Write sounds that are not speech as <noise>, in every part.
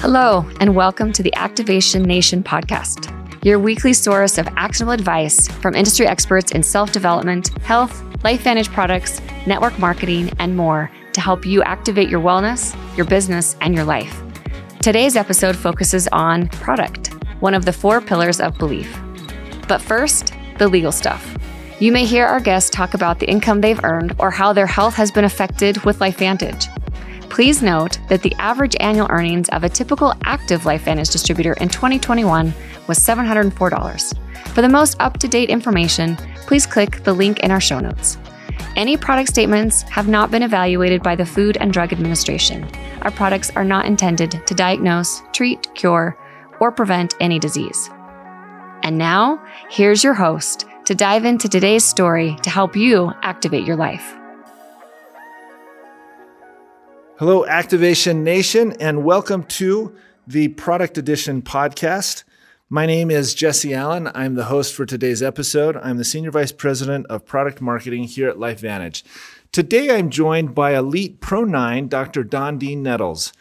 Hello, and welcome to the Activation Nation podcast, your weekly source of actionable advice from industry experts in self development, health, LifeVantage products, network marketing, and more to help you activate your wellness, your business, and your life. Today's episode focuses on product, one of the four pillars of belief. But first, the legal stuff. You may hear our guests talk about the income they've earned or how their health has been affected with LifeVantage. Please note that the average annual earnings of a typical active LifeVantage distributor in 2021 was $704. For the most up to date information, please click the link in our show notes. Any product statements have not been evaluated by the Food and Drug Administration. Our products are not intended to diagnose, treat, cure, or prevent any disease. And now, here's your host to dive into today's story to help you activate your life. Hello, Activation Nation, and welcome to the Product Edition podcast. My name is Jesse Allen. I'm the host for today's episode. I'm the Senior Vice President of Product Marketing here at LifeVantage. Today, I'm joined by Elite Pro 9, Dr. Dondee Nettles.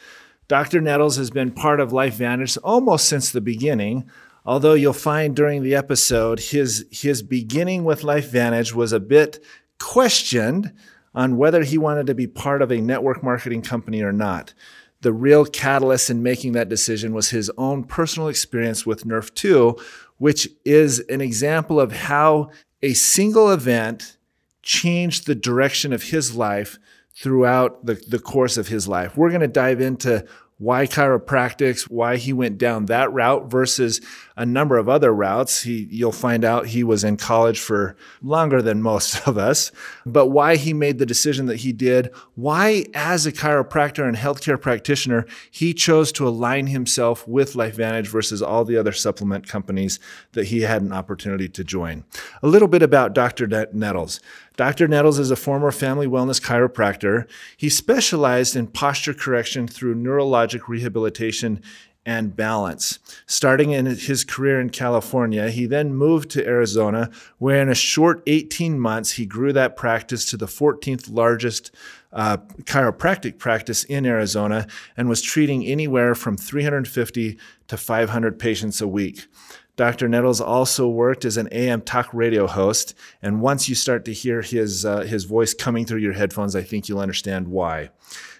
Dr. Nettles has been part of LifeVantage almost since the beginning, although you'll find during the episode his, his beginning with LifeVantage was a bit questioned on whether he wanted to be part of a network marketing company or not. The real catalyst in making that decision was his own personal experience with Nrf2, which is an example of how a single event changed the direction of his life throughout the, the course of his life. We're going to dive into why chiropractics, why he went down that route versus a number of other routes. He, you'll find out he was in college for longer than most <laughs> of us, but why he made the decision that he did, why as a chiropractor and healthcare practitioner, he chose to align himself with LifeVantage versus all the other supplement companies that he had an opportunity to join. A little bit about Dr. Nettles. Dr. Nettles is a former family wellness chiropractor. He specialized in posture correction through neurologic rehabilitation and balance. Starting in his career in California, he then moved to Arizona, where in a short 18 months, he grew that practice to the 14th largest uh, chiropractic practice in Arizona and was treating anywhere from 350 to 500 patients a week. Dr. Nettles also worked as an AM talk radio host, and once you start to hear his uh, his voice coming through your headphones, I think you'll understand why.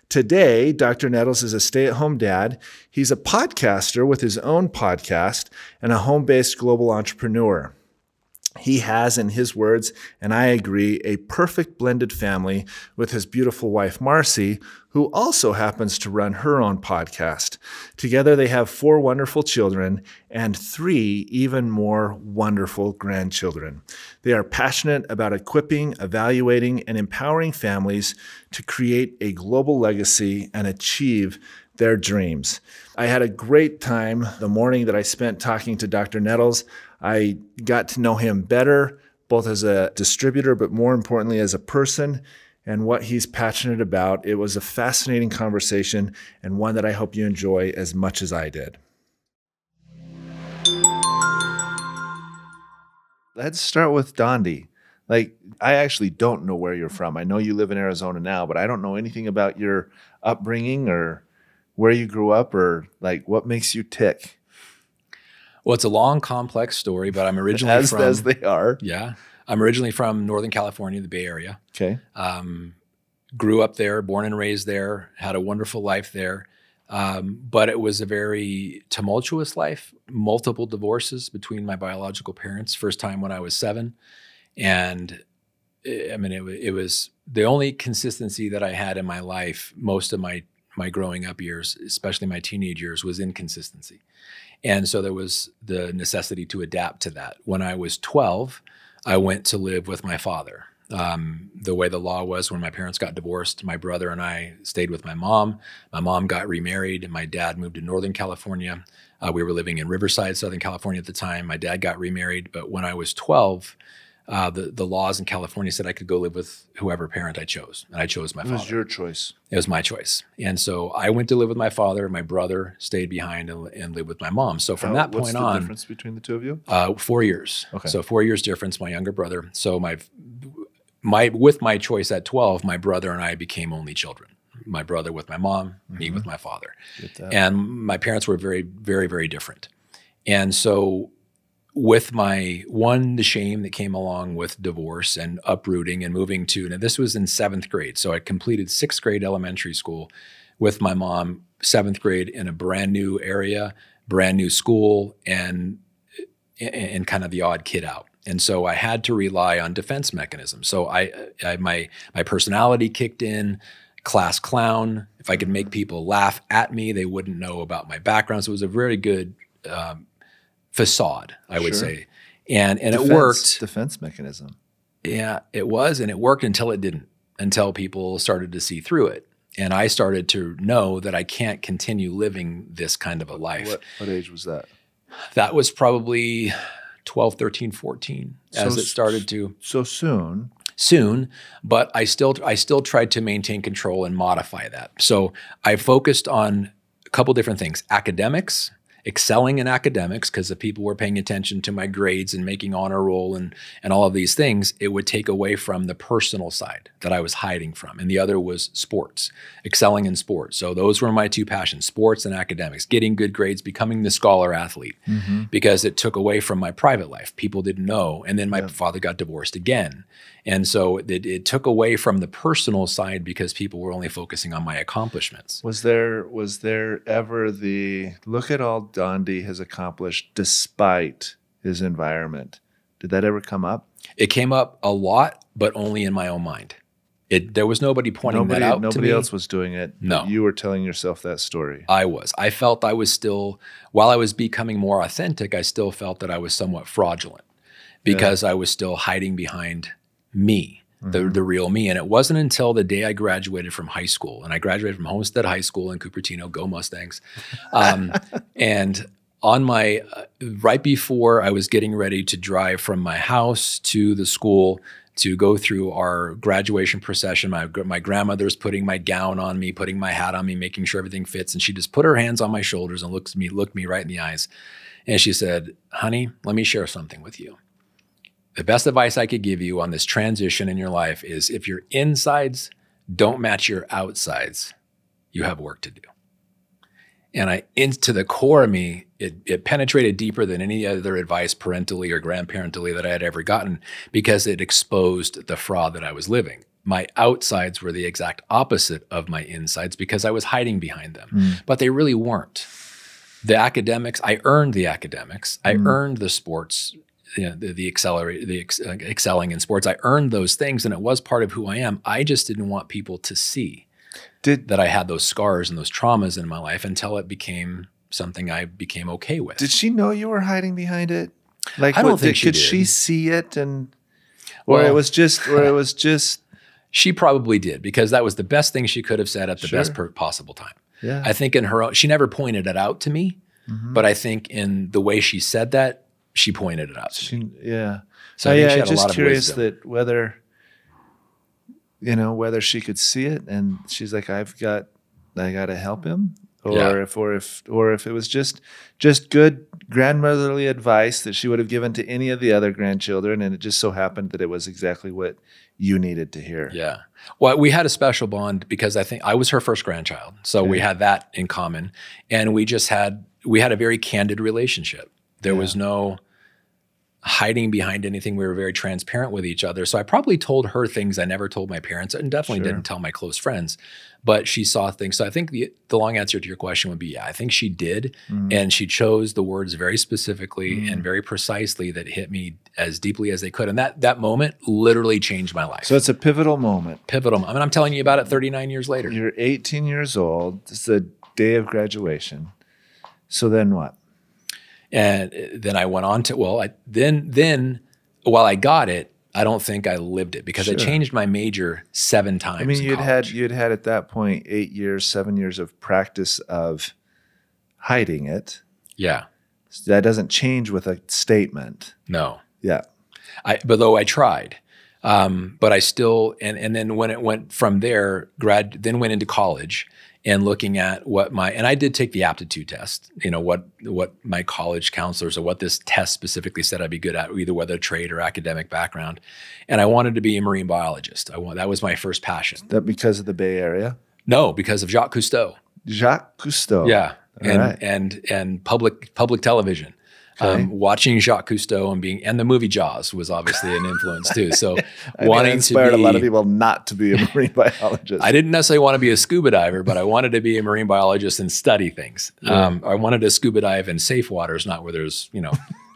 Today, Dr. Nettles is a stay at home dad. He's a podcaster with his own podcast and a home based global entrepreneur. He has, in his words, and I agree, a perfect blended family with his beautiful wife, Marci, who also happens to run her own podcast. Together, they have four wonderful children and three even more wonderful grandchildren. They are passionate about equipping, evaluating, and empowering families to create a global legacy and achieve their dreams. I had a great time the morning that I spent talking to Dr. Nettles. I got to know him better, both as a distributor, but more importantly, as a person and what he's passionate about. It was a fascinating conversation and one that I hope you enjoy as much as I did. Let's start with Dondee. Like, I actually don't know where you're from. I know you live in Arizona now, but I don't know anything about your upbringing or where you grew up or like what makes you tick. Well, it's a long, complex story, but I'm originally as, from as they are. Yeah, I'm originally from Northern California, the Bay Area. Okay. Um, grew up there, born and raised there, had a wonderful life there. Um, but it was a very tumultuous life. Multiple divorces between my biological parents. First time when I was seven, and eh, I mean it, it was the only consistency that I had in my life. Most of my my growing up years, especially my teenage years, was inconsistency. And so there was the necessity to adapt to that. When I was 12, I went to live with my father. Um, the way the law was when my parents got divorced, my brother and I stayed with my mom. My mom got remarried, my dad moved to Northern California. Uh, we were living in Riverside, Southern California at the time. My dad got remarried, but when I was 12, uh, the the laws in California said I could go live with whoever parent I chose, and I chose my father. It was your choice. It was my choice, and so I went to live with my father. My brother stayed behind and, and lived with my mom. So from How, that what's point the on, difference between the two of you? Uh, four years. Okay. So four years difference. My younger brother. So my my with my choice at twelve, my brother and I became only children. My brother with my mom, me Mhm. with my father. And my parents were very, very, very different. And so, with my one, the shame that came along with divorce and uprooting and moving to, now this was in seventh grade. So, I completed sixth grade elementary school with my mom, seventh grade in a brand new area, brand new school, and and kind of the odd kid out. And so I had to rely on defense mechanisms. So I, I my my personality kicked in, class clown. If I could make people laugh at me, they wouldn't know about my background. So it was a very good um, facade, I would Sure. say. And and Defense- it worked. Defense mechanism. Yeah, it was, and it worked until it didn't, until people started to see through it. And I started to know that I can't continue living this kind of a life. What, what age was that? That was probably 12, 13, 14 as it started to So soon. soon, but I still I still tried to maintain control and modify that. So I focused on a couple different things: academics, excelling in academics, because if people were paying attention to my grades and making honor roll and and all of these things, it would take away from the personal side that I was hiding from. And the other was sports, excelling in sports. So those were my two passions: sports and academics, getting good grades, becoming the scholar athlete Mm-hmm. because it took away from my private life. People didn't know. And then my Yeah. father got divorced again. And so it, it took away from the personal side because people were only focusing on my accomplishments. Was there was there ever the look at all Dondee has accomplished despite his environment? Did that ever come up? It came up a lot, but only in my own mind. It, there was nobody pointing nobody that out to nobody else was doing it. No. You were telling yourself that story. I was. I felt I was still, while I was becoming more authentic, I still felt that I was somewhat fraudulent because I was still hiding behind me, the, Mhm. the real me. And it wasn't until the day I graduated from high school, and I graduated from Homestead High School in Cupertino, go Mustangs. Um, <laughs> and on my, uh, right before I was getting ready to drive from my house to the school, to go through our graduation procession. My, my grandmother's putting my gown on me, putting my hat on me, making sure everything fits. And she just put her hands on my shoulders and looks me, looked me right in the eyes. And she said, honey, let me share something with you. The best advice I could give you on this transition in your life is if your insides don't match your outsides, you have work to do. And I, into the core of me, it, it penetrated deeper than any other advice parentally or grandparentally that I had ever gotten because it exposed the fraud that I was living. My outsides were the exact opposite of my insides because I was hiding behind them, Mm. but they really weren't. The academics, I earned the academics, I Mm. earned the sports, you know, the, the accelerate, the ex, uh, excelling in sports. I earned those things, and it was part of who I am. I just didn't want people to see Did that I had those scars and those traumas in my life until it became something I became okay with. did she know you were hiding behind it? Like I don't what, think did, she could did. she see it and or it was just or it was just <laughs> she probably did because that was the best thing she could have said at the Sure. best per- possible time. yeah. I think in her own, she never pointed it out to me, Mhm. but I think in the way she said that, she pointed it out. She, yeah. So oh, yeah, I'm a just curious that whether you know whether she could see it and she's like, I've got, I got to help him, or Yeah. if or if or if it was just just good grandmotherly advice that she would have given to any of the other grandchildren, and it just so happened that it was exactly what you needed to hear. Yeah. Well, we had a special bond because I think I was her first grandchild. So we had that in common. And we just had, we had a very candid relationship. There Yeah. was no hiding behind anything. We were very transparent with each other. So I probably told her things I never told my parents and definitely Sure. didn't tell my close friends. But she saw things. So I think the, the long answer to your question would be yeah, I think she did. Mm. And she chose the words very specifically Mm. and very precisely that hit me as deeply as they could. And that that moment literally changed my life So it's a pivotal moment. pivotal. I mean, I'm telling you about it 39 years later. You're 18 years old. It's the day of graduation. So then what? And uh, then I went on to well, I, then then while I got it, I don't think I lived it because I changed my major seven times. I mean, you'd had you'd had at that point eight years, seven years of practice of hiding it. yeah, That doesn't change with a statement. no, Yeah. I but though I tried, um, but I still and and then when it went from there, grad then went into college and looking at what my and I did take the aptitude test. You know what what my college counselors or what this test specifically said I'd be good at, either whether trade or academic background, and I wanted to be a marine biologist. I want that was my first passion. That because of the Bay Area. No, because of Jacques Cousteau. Jacques Cousteau. Yeah, All and right. and and public public television. Okay. Um, watching Jacques Cousteau and being and the movie Jaws was obviously an influence too. So <laughs> I mean, wanting it inspired to be, a lot of people not to be a <laughs> marine biologist. I didn't necessarily want to be a scuba diver, but I wanted to be a marine biologist and study things. Um, I wanted to scuba dive in safe waters, not where there's you know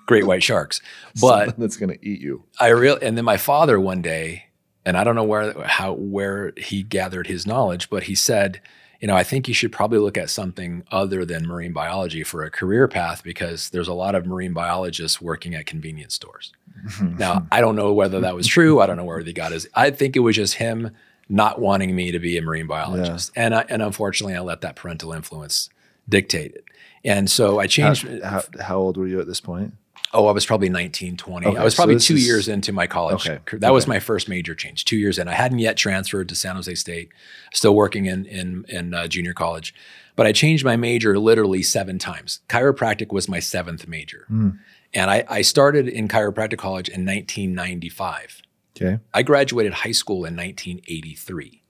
great white sharks. <laughs> But Something that's going to eat you. I real and then my father one day, and I don't know where how where he gathered his knowledge, but he said, you know, I think you should probably look at something other than marine biology for a career path because there's a lot of marine biologists working at convenience stores. <laughs> now, I don't know whether that was true. I don't know where he got his. I think it was just him not wanting me to be a marine biologist, and I, and unfortunately, I let that parental influence dictate it. And so I How, changed. how, how old were you at this point? Oh, I was probably 19, 20. Okay, I was probably this two is- years into my college. Okay, career. That was my first major change, two years in. I hadn't yet transferred to San Jose State, still working in, in, in uh, junior college. But I changed my major literally seven times. Chiropractic was my seventh major. Hmm. And I, I started in chiropractic college in 1995. Okay. I graduated high school in 1983.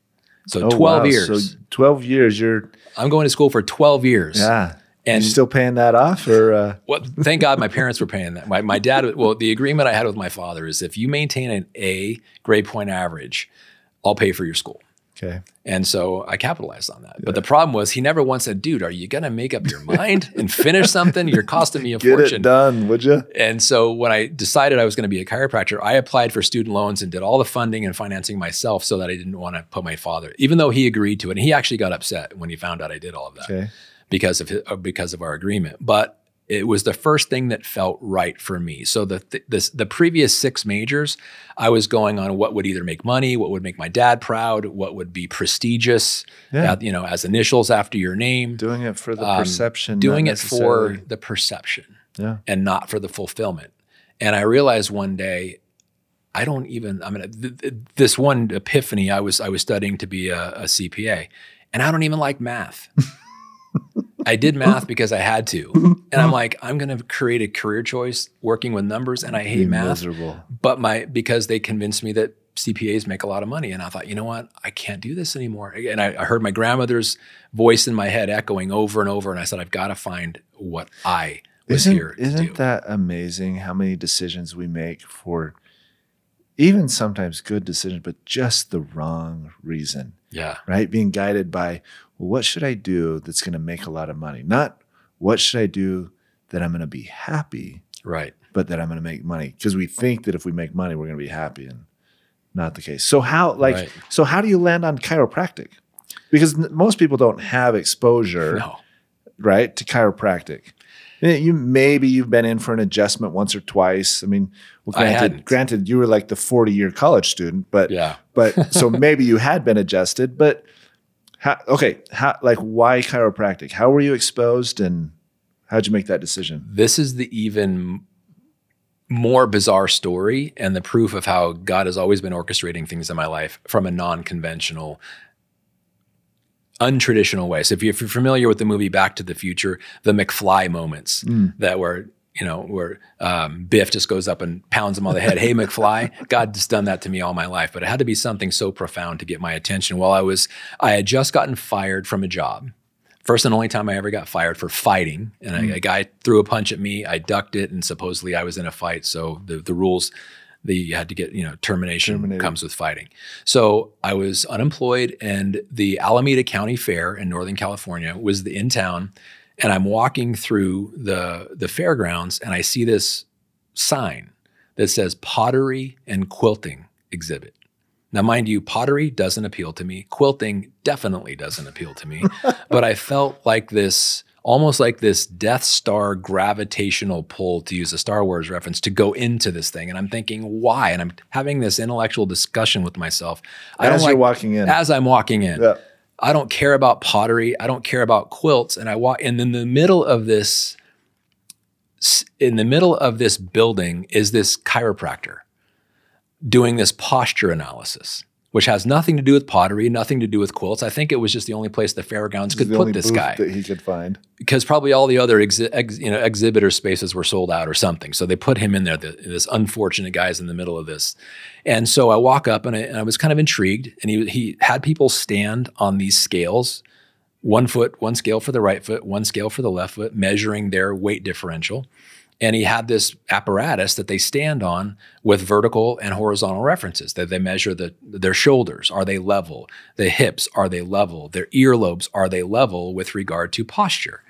So Oh, 12 wow. years. So 12 years. You're, I'm going to school for 12 years. yeah. And You're still paying that off or? Uh, Well, thank God my parents were paying that. My, my dad, well, the agreement I had with my father is if you maintain an A grade point average, I'll pay for your school. okay. And so I capitalized on that. But the problem was he never once said, dude, are you going to make up your mind and finish something? You're costing me a <laughs> fortune. Get fortune. it done, would you? And so when I decided I was going to be a chiropractor, I applied for student loans and did all the funding and financing myself so that I didn't want to put my father, even though he agreed to it. And he actually got upset when he found out I did all of that Okay. Because of his, uh, because of our agreement. But it was the first thing that felt right for me. So the th- this, the previous six majors, I was going on what would either make money, what would make my dad proud, what would be prestigious, Yeah. uh, you know, as initials after your name. Doing it for the Um, perception. doing it for the perception Yeah. and not for the fulfillment. And I realized one day, I don't even. I mean, th- th- this one epiphany. I was I was studying to be a, a CPA, and I don't even like math. <laughs> I did <laughs> math because I had to, and I'm like, I'm going to create a career choice working with numbers, and I hate Be math. Miserable. But my because they convinced me that CPAs make a lot of money, and I thought, you know what, I can't do this anymore. And I, I heard my grandmother's voice in my head echoing over and over, and I said, I've got to find what I was Isn't, here to do. isn't that amazing how many decisions we make for even sometimes good decisions, but just the wrong reason, yeah, right? Being guided by, well, what should I do that's going to make a lot of money? Not what should I do that I'm going to be happy, right. but that I'm going to make money. Because we think that if we make money, we're going to be happy and not the case. So how, like, Right. so how do you land on chiropractic? Because n- most people don't have exposure No, right to chiropractic you maybe you've been in for an adjustment once or twice i mean well I granted hadn't. granted you were like the 40 year college student but yeah. but so <laughs> maybe you had been adjusted but how, okay how like why chiropractic? How were you exposed and how'd you make that decision? This is the even more bizarre story and the proof of how God has always been orchestrating things in my life from a non-conventional untraditional way. So if, you, if you're familiar with the movie Back to the Future, the McFly moments mm. that were, you know, where um, Biff just goes up and pounds him on the head. hey, McFly, God's done that to me all my life, but it had to be something so profound to get my attention. While I was, I had just gotten fired from a job. First and only time I ever got fired for fighting. And a, a guy threw a punch at me. I ducked it, and supposedly I was in a fight. So the the rules, the you had to get you know termination Terminated. comes with fighting. So I was unemployed, and the Alameda County Fair in Northern California was the in town, and I'm walking through the the fairgrounds, and I see this sign that says pottery and quilting exhibit. Now, mind you, pottery doesn't appeal to me. Quilting definitely doesn't appeal to me. <laughs> but I felt like this, almost like this Death Star gravitational pull, to use a Star Wars reference, to go into this thing. And I'm thinking, why? And I'm having this intellectual discussion with myself. I as don't you're like, walking in as I'm walking in. yeah. I don't care about pottery. I don't care about quilts. And I walk, and in the middle of this, in the middle of this building is this chiropractor doing this posture analysis which has nothing to do with pottery, nothing to do with quilts. I think it was just the only place the fairgrounds could the put only this booth guy that he could find. because probably all the other exhi- ex, you know exhibitor spaces were sold out or something. So they put him in there. The, this unfortunate guy's in the middle of this, and so I walk up and I, and I was kind of intrigued. And he he had people stand on these scales, one foot, one scale for the right foot, one scale for the left foot, measuring their weight differential. And he had this apparatus that they stand on with vertical and horizontal references that they measure the, their shoulders. Are they level? The hips, are they level? Their earlobes, are they level with regard to posture?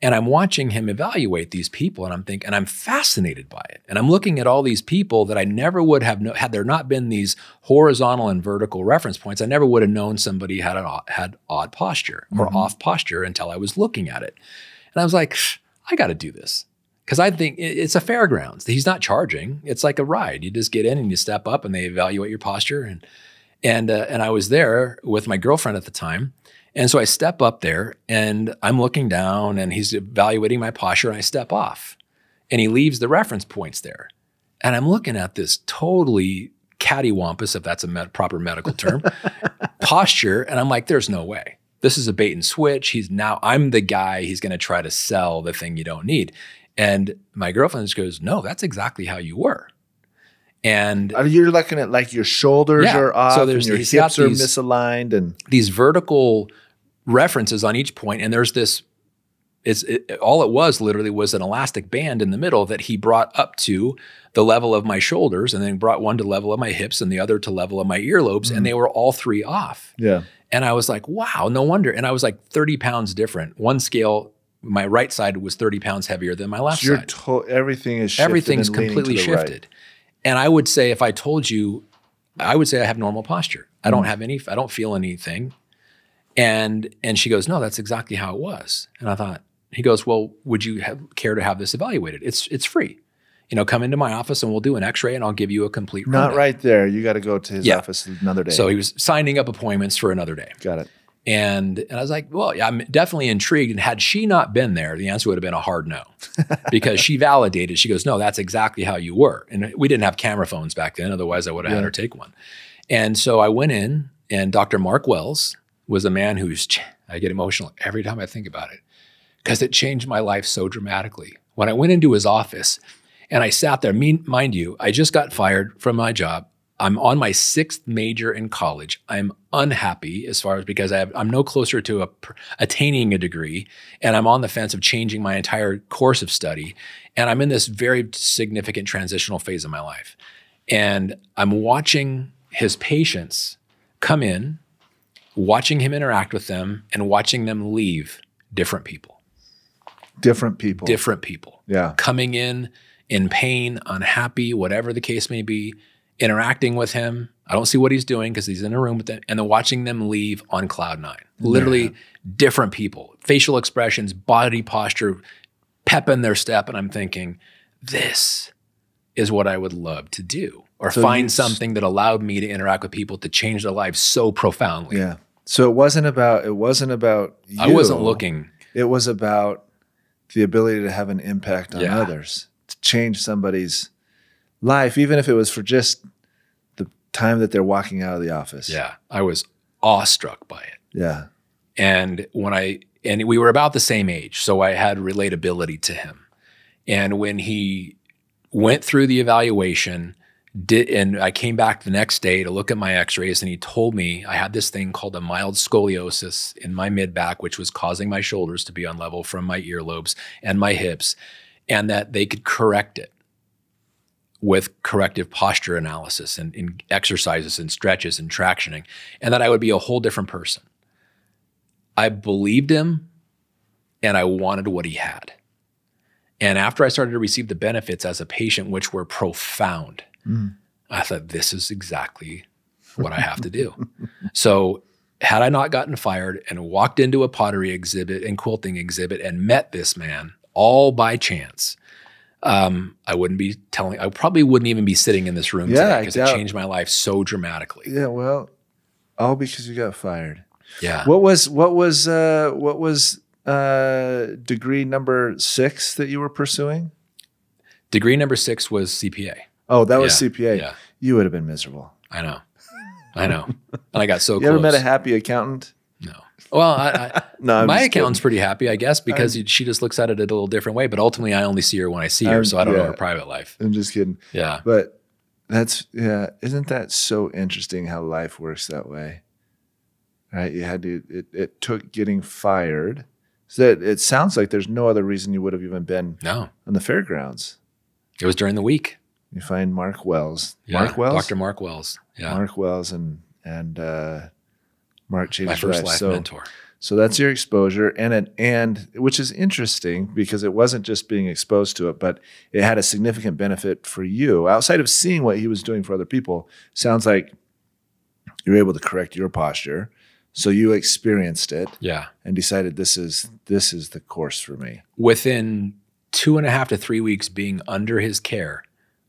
And I'm watching him evaluate these people and I'm thinking, and I'm fascinated by it. And I'm looking at all these people that I never would have, no, had there not been these horizontal and vertical reference points, I never would have known somebody had, an, odd- had odd posture or mm-hmm. off posture until I was looking at it. And I was like, I got to do this because I think it's a fairgrounds. He's not charging. It's like a ride. You just get in and you step up, and they evaluate your posture. And and uh, and I was there with my girlfriend at the time, and so I step up there, and I'm looking down, and he's evaluating my posture, and I step off, and he leaves the reference points there, and I'm looking at this totally cattywampus, if that's a med- proper medical term, <laughs> posture, and I'm like, there's no way. This is a bait and switch. He's now I'm the guy. He's going to try to sell the thing you don't need. And my girlfriend just goes, No, that's exactly how you were. And You're looking at like your shoulders Yeah. are off So and there's- your he's hips are these- misaligned and these vertical references on each point, and there's this. It's it, all it was literally was an elastic band in the middle that he brought up to the level of my shoulders, and then brought one to level of my hips, and the other to level of my earlobes, and mm-hmm. they were all three off. yeah. And I was like, wow, no wonder. And I was like 30 pounds different. One scale, my right side was 30 pounds heavier than my left So you're side. to- everything is shifted Everything's and leaning to completely the right. shifted. And I would say, if I told you, I would say I have normal posture. I Mm. don't have any, I don't feel anything. And and she goes, no, that's exactly how it was. And I thought, he goes, well, would you have, care to have this evaluated? It's it's free. You know, come into my office and we'll do an X-ray and I'll give you a complete. Not rundown." right there. You got to go to his Yeah. office another day. So he was signing up appointments for another day. got it. And and I was like, well, yeah, I'm definitely intrigued. And had she not been there, the answer would have been a hard no, <laughs> because she validated. She goes, no, that's exactly how you were. And we didn't have camera phones back then. Otherwise, I would have had her take one. And so I went in, and Dr. Mark Wells was a man who's I get emotional every time I think about it because it changed my life so dramatically. When I went into his office and I sat there, mean, mind you, I just got fired from my job. I'm on my sixth major in college. I'm unhappy as far as because I have, I'm no closer to a, attaining a degree, and I'm on the fence of changing my entire course of study. And I'm in this very significant transitional phase of my life. And I'm watching his patients come in, watching him interact with them, and watching them leave different people, Different people. different people Yeah. coming in in pain, unhappy, whatever the case may be, interacting with him. I don't see what he's doing because he's in a room with them, and then watching them leave on cloud nine. Literally different people, facial expressions, body posture, pep in their step. And I'm thinking, this is what I would love to do, or So find something that allowed me to interact with people to change their lives so profoundly. Yeah. So it wasn't about it wasn't about you. I wasn't looking. It was about the ability to have an impact on Yeah. others, to change somebody's life, even if it was for just the time that they're walking out of the office. Yeah, I was awestruck by it. Yeah. and when I and we were about the same age, so I had relatability to him. And when he went through the evaluation, did and I came back the next day to look at my X-rays, and he told me I had this thing called a mild scoliosis in my mid back, which was causing my shoulders to be unlevel from my earlobes and my hips, and that they could correct it with corrective posture analysis and, and exercises and stretches and tractioning, and that I would be a whole different person. I believed him and I wanted what he had. And after I started to receive the benefits as a patient, which were profound, Mm. I thought, this is exactly what I have to do. <laughs> so, had I not gotten fired and walked into a pottery exhibit and quilting exhibit and met this man all by chance, um, I wouldn't be telling, I probably wouldn't even be sitting in this room Yeah, today because it changed my life so dramatically. Yeah. Well, all because you got fired. Yeah. What was what was uh what was uh degree number six that you were pursuing? Degree number six was CPA. Oh, that was Yeah, CPA. Yeah. You would have been miserable. I know. I know. And I got so <laughs> You close. ever met a happy accountant? Well, I, I, <laughs> No, my just accountant's kidding. pretty happy, I guess, because she just looks at it a little different way. But ultimately, I only see her when I see her, I'm- so I don't know her private life. I'm just kidding. Yeah. But that's yeah, isn't that so interesting how life works that way? Right? You had to it, it took getting fired. So that it sounds like there's no other reason you would have even been No, on the fairgrounds. it was during the week. You find Mark Wells. Yeah. Mark Wells? Dr. Mark Wells. Yeah. Mark Wells and and uh Mark my first life. so, mentor. So that's your exposure, and it, and which is interesting because it wasn't just being exposed to it, but it had a significant benefit for you outside of seeing what he was doing for other people. Sounds like you were able to correct your posture, so you experienced it Yeah. and decided this is this is the course for me. Within two and a half to three weeks being under his care,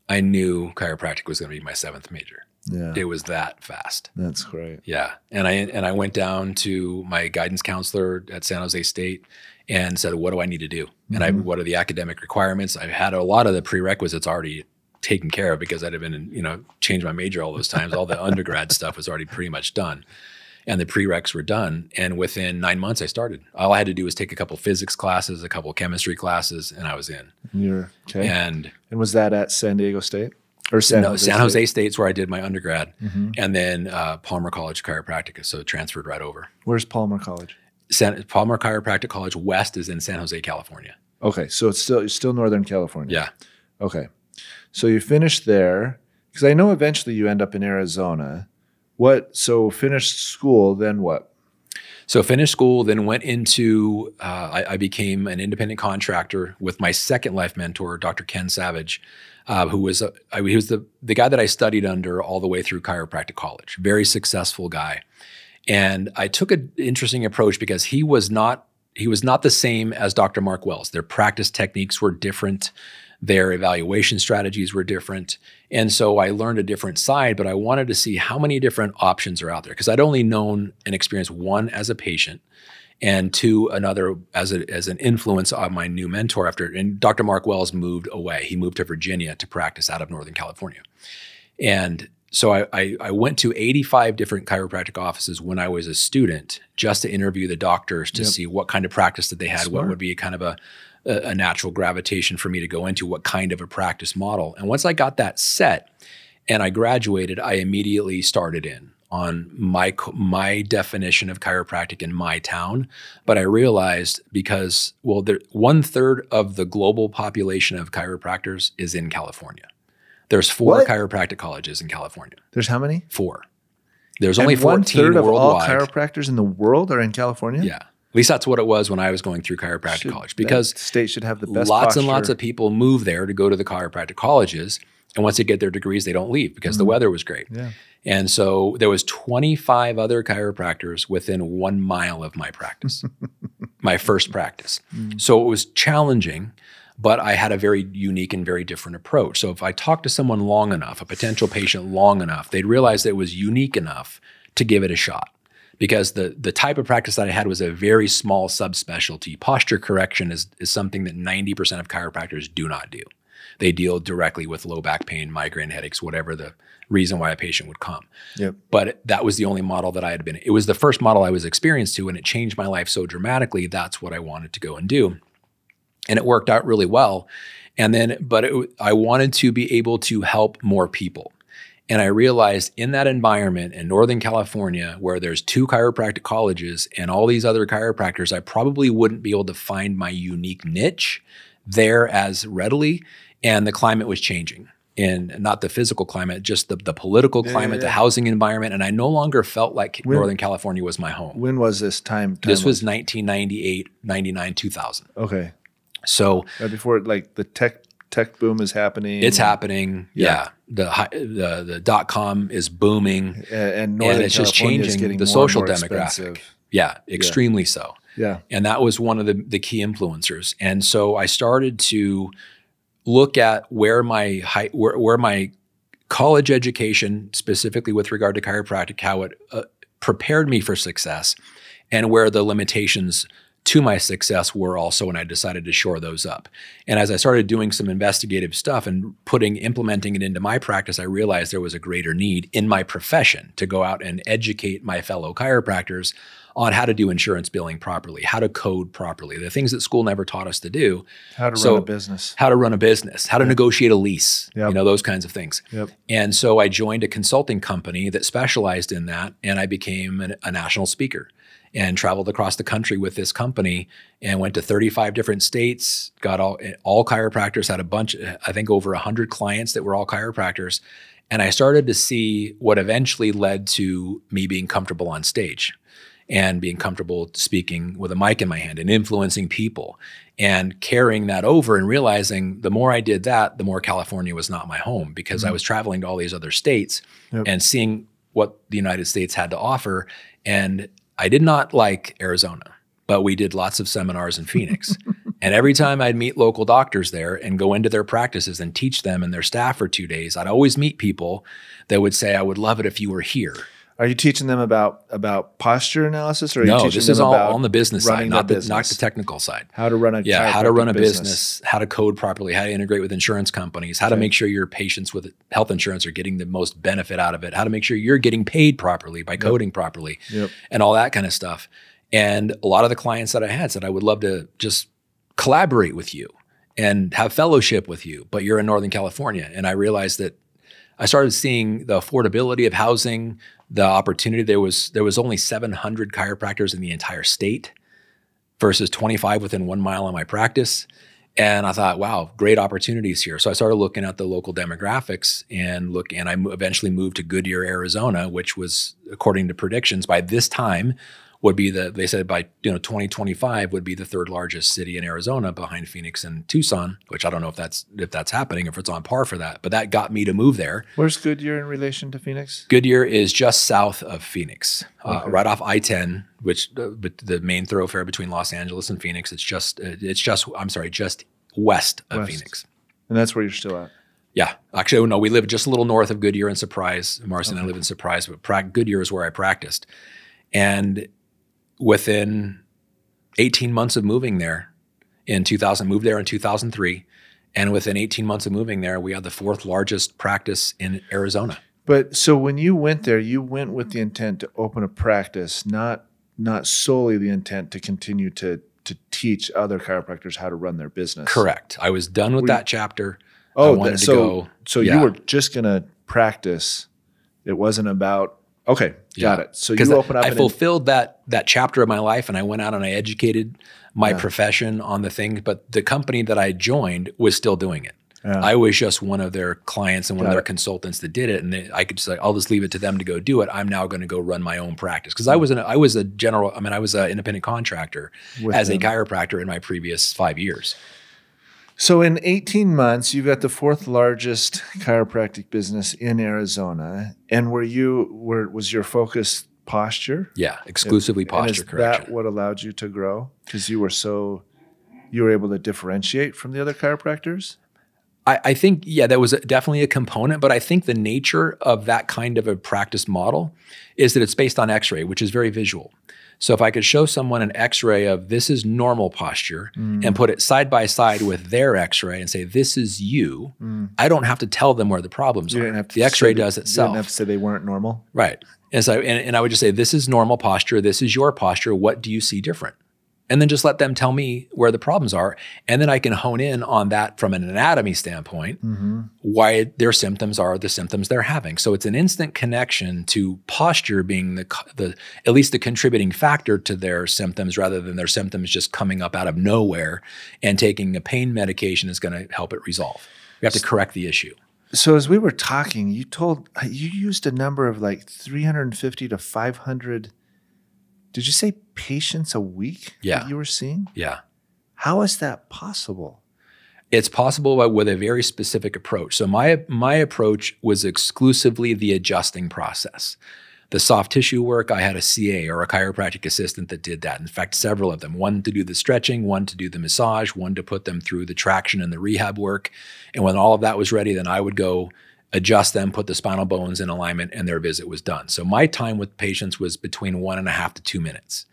I knew chiropractic was going to be my seventh major. Yeah, It was that fast. that's great. Yeah, and I and I went down to my guidance counselor at San Jose State and said, "What do I need to do? And I, Mhm. what are the academic requirements?" I had a lot of the prerequisites already taken care of because I'd have been, you know, changed my major all those times. All the <laughs> undergrad stuff was already pretty much done, and the prereqs were done. And within nine months, I started. All I had to do was take a couple physics classes, a couple chemistry classes, and I was in. You're okay. And And was that at San Diego State or San no, Jose? San State? State's where I did my undergrad, Mhm. and then uh, Palmer College Chiropractic, so transferred right over. Where's Palmer College? San, Palmer Chiropractic College West is in San Jose, California. Okay, so it's still it's still Northern California. Yeah. Okay. So you finished there because I know eventually you end up in Arizona. What? So finished school, then what? So finished school, then went into. Uh, I, I became an independent contractor with my second life mentor, Dr. Ken Savage, uh, who was a, I, he was the the guy that I studied under all the way through chiropractic college. Very successful guy, and I took an interesting approach because he was not he was not the same as Dr. Mark Wells. Their practice techniques were different. Their evaluation strategies were different. And so I learned a different side, but I wanted to see how many different options are out there because I'd only known and experienced one as a patient and two another as a, as an influence on my new mentor after and Dr. Mark Wells moved away. He moved to Virginia to practice out of Northern California. And so I, I, I went to 85 different chiropractic offices when I was a student just to interview the doctors to Yep. see what kind of practice that they had, what would be kind of a, a, a natural gravitation for me to go into, what kind of a practice model. And once I got that set and I graduated, I immediately started in on my my definition of chiropractic in my town. But I realized because well, there, one third of the global population of chiropractors is in California. There's four What? chiropractic colleges in California. There's how many? Four. There's only and one 14 third of all chiropractors in the world are in California. yeah. At least that's what it was when I was going through chiropractic Should- college because state should have the best. lots and lots of people move there to go to the chiropractic colleges. And once they get their degrees, they don't leave because the Mhm. weather was great. Yeah. And so there was 25 other chiropractors within one mile of my practice, <laughs> my first practice. Mm. So it was challenging, but I had a very unique and very different approach. So if I talked to someone long enough, a potential patient long enough, they'd realize that it was unique enough to give it a shot. Because the the type of practice that I had was a very small subspecialty. Posture correction is, is something that 90% of chiropractors do not do. They deal directly with low back pain, migraine headaches, whatever the reason why a patient would come. Yep. But that was the only model that I had been. It was the first model I was experienced to, and it changed my life so dramatically. That's what I wanted to go and do, and it worked out really well. And then, but it, I wanted to be able to help more people. And I realized in that environment in Northern California, where there's two chiropractic colleges and all these other chiropractors, I probably wouldn't be able to find my unique niche there as readily. And the climate was changing. And not the physical climate, just the, the political Yeah, climate, yeah, the housing environment. And I no longer felt like When- Northern California was my home. When was this time? This time was 1998, 99, 2000. okay. So before like the tech tech boom is happening. it's happening. Yeah. Yeah. The, the, the dot com is booming. A- and Northern it's just California is changing getting the social demographic. expensive. Yeah, extremely so. Yeah. And that was one of the, the key influencers. And so I started to look at where my high, where, where my college education, specifically with regard to chiropractic, how it uh, prepared me for success, and where the limitations to my success were also when I decided to shore those up. And as I started doing some investigative stuff and putting implementing it into my practice, I realized there was a greater need in my profession to go out and educate my fellow chiropractors on how to do insurance billing properly, how to code properly, the things that school never taught us to do. How to So- run a business. How to run a business, how to negotiate a lease, Yep. you know, those kinds of things. Yep. And so I joined a consulting company that specialized in that, and I became an, a national speaker and traveled across the country with this company and went to 35 different states. Got all all chiropractors had a bunch, I think over 100 clients that were all chiropractors, and I started to see what eventually led to me being comfortable on stage and being comfortable speaking with a mic in my hand and influencing people and carrying that over and realizing the more I did that, the more California was not my home because I mm-hmm. was traveling to all these other states Yep. and seeing what the United States had to offer. And I did not like Arizona, but we did lots of seminars in Phoenix. <laughs> and every time I'd meet local doctors there and go into their practices and teach them and their staff for two days, I'd always meet people that would say, I would love it if you were here. Are you teaching them about about posture analysis, or are you No, teaching this them is all about on the business side, not the the, not the technical side. how to run a Yeah, how to run a chiropractic business. how to code properly, how to integrate with insurance companies, how to make sure your patients with health insurance are getting the most benefit out of it, how to make sure you're getting paid properly by coding properly, Yep. and all that kind of stuff. And a lot of the clients that I had said, I would love to just collaborate with you and have fellowship with you, but you're in Northern California. And I realized that I started seeing the affordability of housing, the opportunity. There was there was only 700 chiropractors in the entire state versus 25 within one mile of my practice. And I thought, wow, great opportunities here. So I started looking at the local demographics and look, and I eventually moved to Goodyear, Arizona, which was, according to predictions, by this time would be the they said by you know 2025 would be the third largest city in Arizona behind Phoenix and Tucson, which I don't know if that's if that's happening, if it's on par for that. But that got me to move there. Where's Goodyear in relation to Phoenix? Goodyear is just south of Phoenix, uh, right off I-10, which uh, the main thoroughfare between Los Angeles and Phoenix. It's just uh, it's just I'm sorry, just west of West. Phoenix. And that's where you're still at. Yeah, actually, no, we live just a little north of Goodyear and Surprise. Marci and I Okay. live in Surprise, but pra- Goodyear is where I practiced. And within 18 months of moving there in 2000, moved there in 2003. And within 18 months of moving there, we had the fourth largest practice in Arizona. But so when you went there, you went with the intent to open a practice, not not solely the intent to continue to to teach other chiropractors how to run their business. Correct. I was done with Were you- that chapter. Oh, I Oh, wanted that, to so go- so yeah. you were just gonna practice. It wasn't about okay, got it. So you open up I fulfilled that that chapter of my life, and I went out and I educated my Yeah. profession on the things. But the company that I joined was still doing it. Yeah. I was just one of their clients and one Got of their it. consultants that did it, and they, I could just like, I'll just leave it to them to go do it. I'm now going to go run my own practice because I hmm. was an I was a general. I mean, I was an independent contractor with as them. a chiropractor in my previous five years. So in 18 months, you've got the fourth largest chiropractic business in Arizona. And were you were was your focus posture? Yeah, exclusively And posture is correction. that what allowed you to grow? Because you were so you were able to differentiate from the other chiropractors? I, I think, yeah, that was a, definitely a component, but I think the nature of that kind of a practice model is that it's based on x ray, which is very visual. So if I could show someone an x ray of this is normal posture and put it side by side with their x ray and say, this is you, Mm. I don't have to tell them where the problems You are. the x ray say that- does You didn't have to say they weren't normal. Right. And so, and, and I would just say, this is normal posture. This is your posture. What do you see different? And then just let them tell me where the problems are. And then I can hone in on that from an anatomy standpoint, Mm-hmm. why their symptoms are the symptoms they're having. So it's an instant connection to posture being the, the at least the contributing factor to their symptoms rather than their symptoms just coming up out of nowhere and taking a pain medication is going to help it resolve. We have to correct the issue. So as we were talking, you told you used a number of like 350 to 500 did you say patients a week Yeah. that you were seeing? Yeah. How is that possible? It's possible but with a very specific approach. So my my approach was exclusively the adjusting process. The soft tissue work, I had a CA or a chiropractic assistant that did that. In fact, several of them. One to do the stretching, one to do the massage, one to put them through the traction and the rehab work. And when all of that was ready, then I would go adjust them, put the spinal bones in alignment, and their visit was done. So my time with patients was between one and a half to two minutes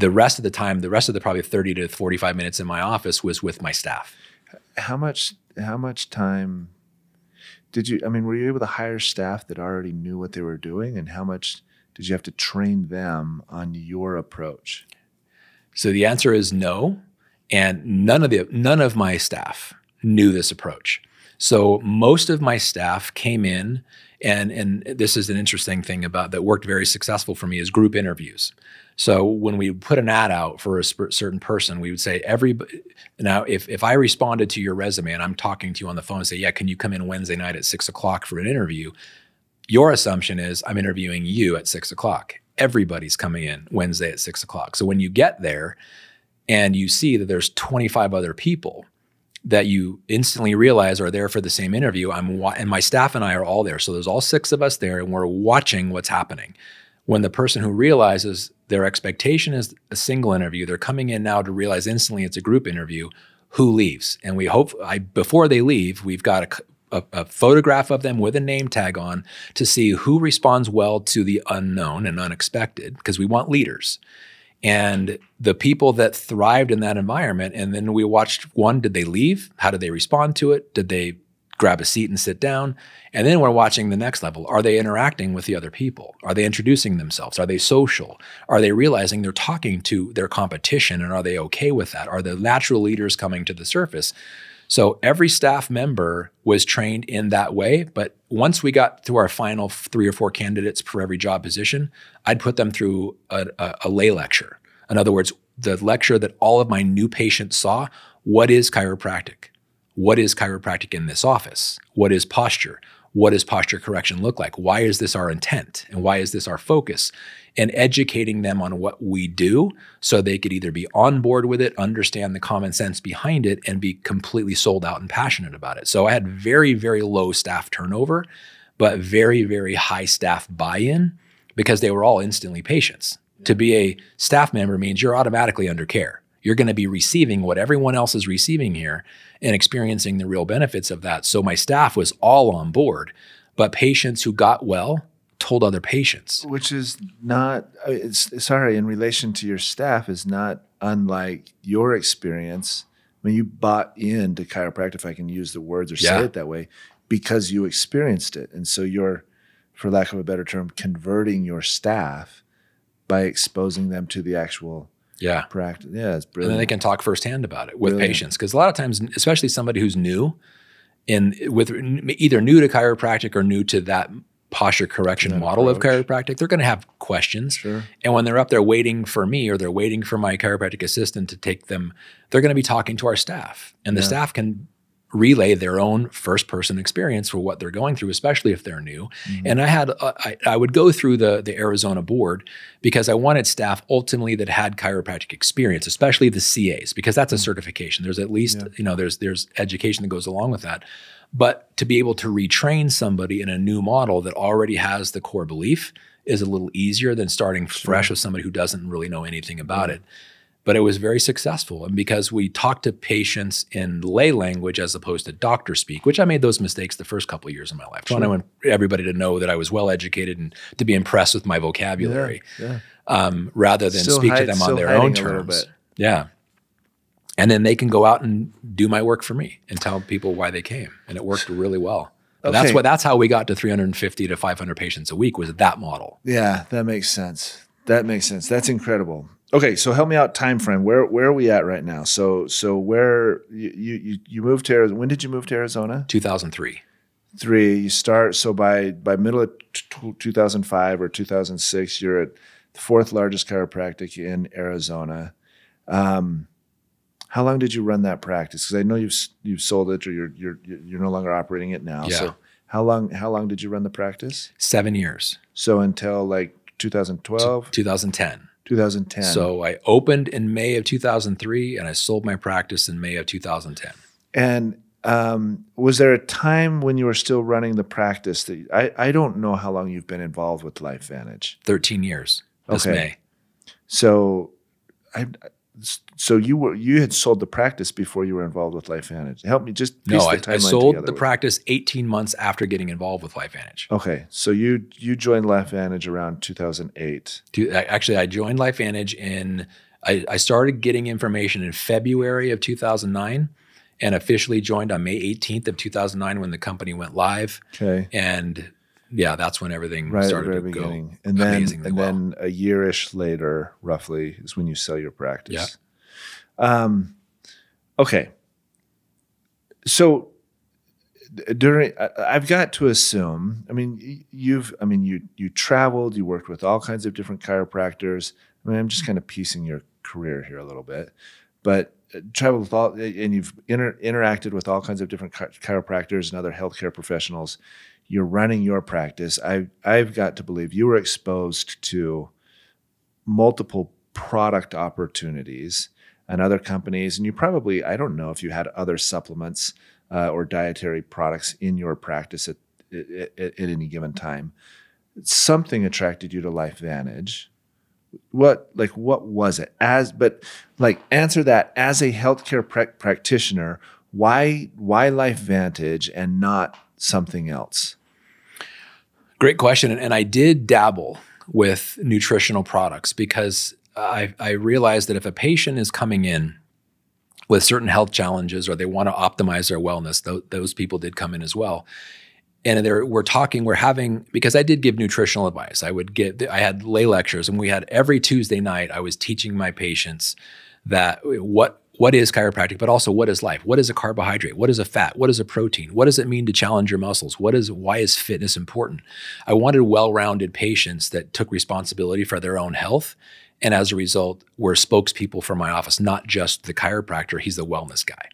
the rest of the time, the rest of the probably 30 to 45 minutes in my office was with my staff. How much how much time did you I mean were you able to hire staff that already knew what they were doing and how much did you have to train them on your approach? So the answer is no, and none of the none of my staff knew this approach. So most of my staff came in and and this is an interesting thing about that worked very successful for me is group interviews. So when we put an ad out for a certain person, we would say every now if if I responded to your resume and I'm talking to you on the phone and say, yeah, can you come in Wednesday night at six o'clock for an interview? Your assumption is I'm interviewing you at six o'clock. Everybody's coming in Wednesday at six o'clock. So when you get there and you see that there's 25 other people that you instantly realize are there for the same interview. I'm wa- and my staff and I are all there. So there's all six of us there, and we're watching what's happening. When the person who realizes their expectation is a single interview, they're coming in now to realize instantly it's a group interview. Who leaves? And we hope I, before they leave, we've got a, a, a photograph of them with a name tag on to see who responds well to the unknown and unexpected because we want leaders and the people that thrived in that environment. And then we watched one, did they leave? How did they respond to it? Did they grab a seat and sit down? And then we're watching the next level. Are they interacting with the other people? Are they introducing themselves? Are they social? Are they realizing they're talking to their competition and are they okay with that? Are the natural leaders coming to the surface? So every staff member was trained in that way. But once we got to our final three or four candidates for every job position, I'd put them through a, a, a lay lecture. In other words, the lecture that all of my new patients saw what is chiropractic? What is chiropractic in this office? What is posture? What does posture correction look like? Why is this our intent? And why is this our focus? And educating them on what we do so they could either be on board with it, understand the common sense behind it, and be completely sold out and passionate about it. So I had very, very low staff turnover, but very, very high staff buy in because they were all instantly patients. To be a staff member means you're automatically under care. You're going to be receiving what everyone else is receiving here and experiencing the real benefits of that. So my staff was all on board, but patients who got well told other patients. Which is not, uh, it's, sorry, in relation to your staff, is not unlike your experience. I mean, you bought into chiropractic, if I can use the words or yeah. say it that way, because you experienced it. And so you're, for lack of a better term, converting your staff by exposing them to the actual yeah. practice. Yeah, it's brilliant. And then they can talk firsthand about it with brilliant. patients because a lot of times, especially somebody who's new, in with either new to chiropractic or new to that posture correction that model approach. of chiropractic, they're going to have questions. Sure. And when they're up there waiting for me or they're waiting for my chiropractic assistant to take them, they're going to be talking to our staff, and the yeah. staff can relay their own first person experience for what they're going through, especially if they're new. Mm-hmm. And I had, uh, I, I, would go through the, the Arizona board because I wanted staff ultimately that had chiropractic experience, especially the CAs, because that's a mm-hmm. certification. There's at least, yeah. you know, there's, there's education that goes along with that. But to be able to retrain somebody in a new model that already has the core belief is a little easier than starting sure. fresh with somebody who doesn't really know anything about yeah. it but it was very successful. And because we talked to patients in lay language as opposed to doctor speak, which I made those mistakes the first couple of years of my life. Sure. I want everybody to know that I was well educated and to be impressed with my vocabulary, yeah, yeah. Um, rather than still speak hide, to them on their own terms. Yeah. And then they can go out and do my work for me and tell people why they came, and it worked really well. Okay. That's what. That's how we got to 350 to 500 patients a week. Was that model? Yeah, that makes sense. That makes sense. That's incredible. Okay, so help me out time frame. Where where are we at right now? So so where you you you moved to Arizona? When did you move to Arizona? 2003. Three. You start so by by middle of t- 2005 or 2006, you're at the fourth largest chiropractic in Arizona. Um, how long did you run that practice? Because I know you've you've sold it or you're you're you're no longer operating it now. Yeah. So how long how long did you run the practice? Seven years. So until like 2012, 2010. 2010. So I opened in May of 2003 and I sold my practice in May of 2010. And um, was there a time when you were still running the practice that I, I don't know how long you've been involved with LifeVantage? 13 years this okay. May. So I, so you were you had sold the practice before you were involved with Life LifeVantage. Help me just no. I, I, sold the practice 18 months after getting involved with Life LifeVantage. Okay, so you you joined LifeVantage around 2008. Actually, I joined LifeVantage in I, I started getting information in February of 2009 and officially joined on May 18th of 2009 when the company went live. Okay. And yeah, that's when everything Right started to beginning. go And then and well. then a yearish later, roughly, is when you sell your practice. Yeah. Um okay. So during I've got to assume, I mean, you've I mean you you traveled, you worked with all kinds of different chiropractors. I mean, I'm just kind of piecing your career here a little bit. But uh, traveled with all and you've inter- interacted with all kinds of different chi- chiropractors and other healthcare professionals you're running your practice. I I've got to believe you were exposed to multiple product opportunities and other companies, and you probably I don't know if you had other supplements uh, or dietary products in your practice at, at, at any given time. Something attracted you to LifeVantage. What like what was it as? But like answer that as a healthcare prac practitioner. Why why LifeVantage and not something else? Great question. And, I did dabble with nutritional products because I, I realized that if a patient is coming in with certain health challenges or they want to optimize their wellness, th- those people did come in as well. And we're talking, we're having, because I did give nutritional advice. I would get, I had lay lectures and we had every Tuesday night, I was teaching my patients that what what is chiropractic, but also what is life? What is a carbohydrate? What is a fat? What is a protein? What does it mean to challenge your muscles? What is why is fitness important? I wanted well-rounded patients that took responsibility for their own health. And as a result, were spokespeople for my office, not just the chiropractor, he's the wellness guy.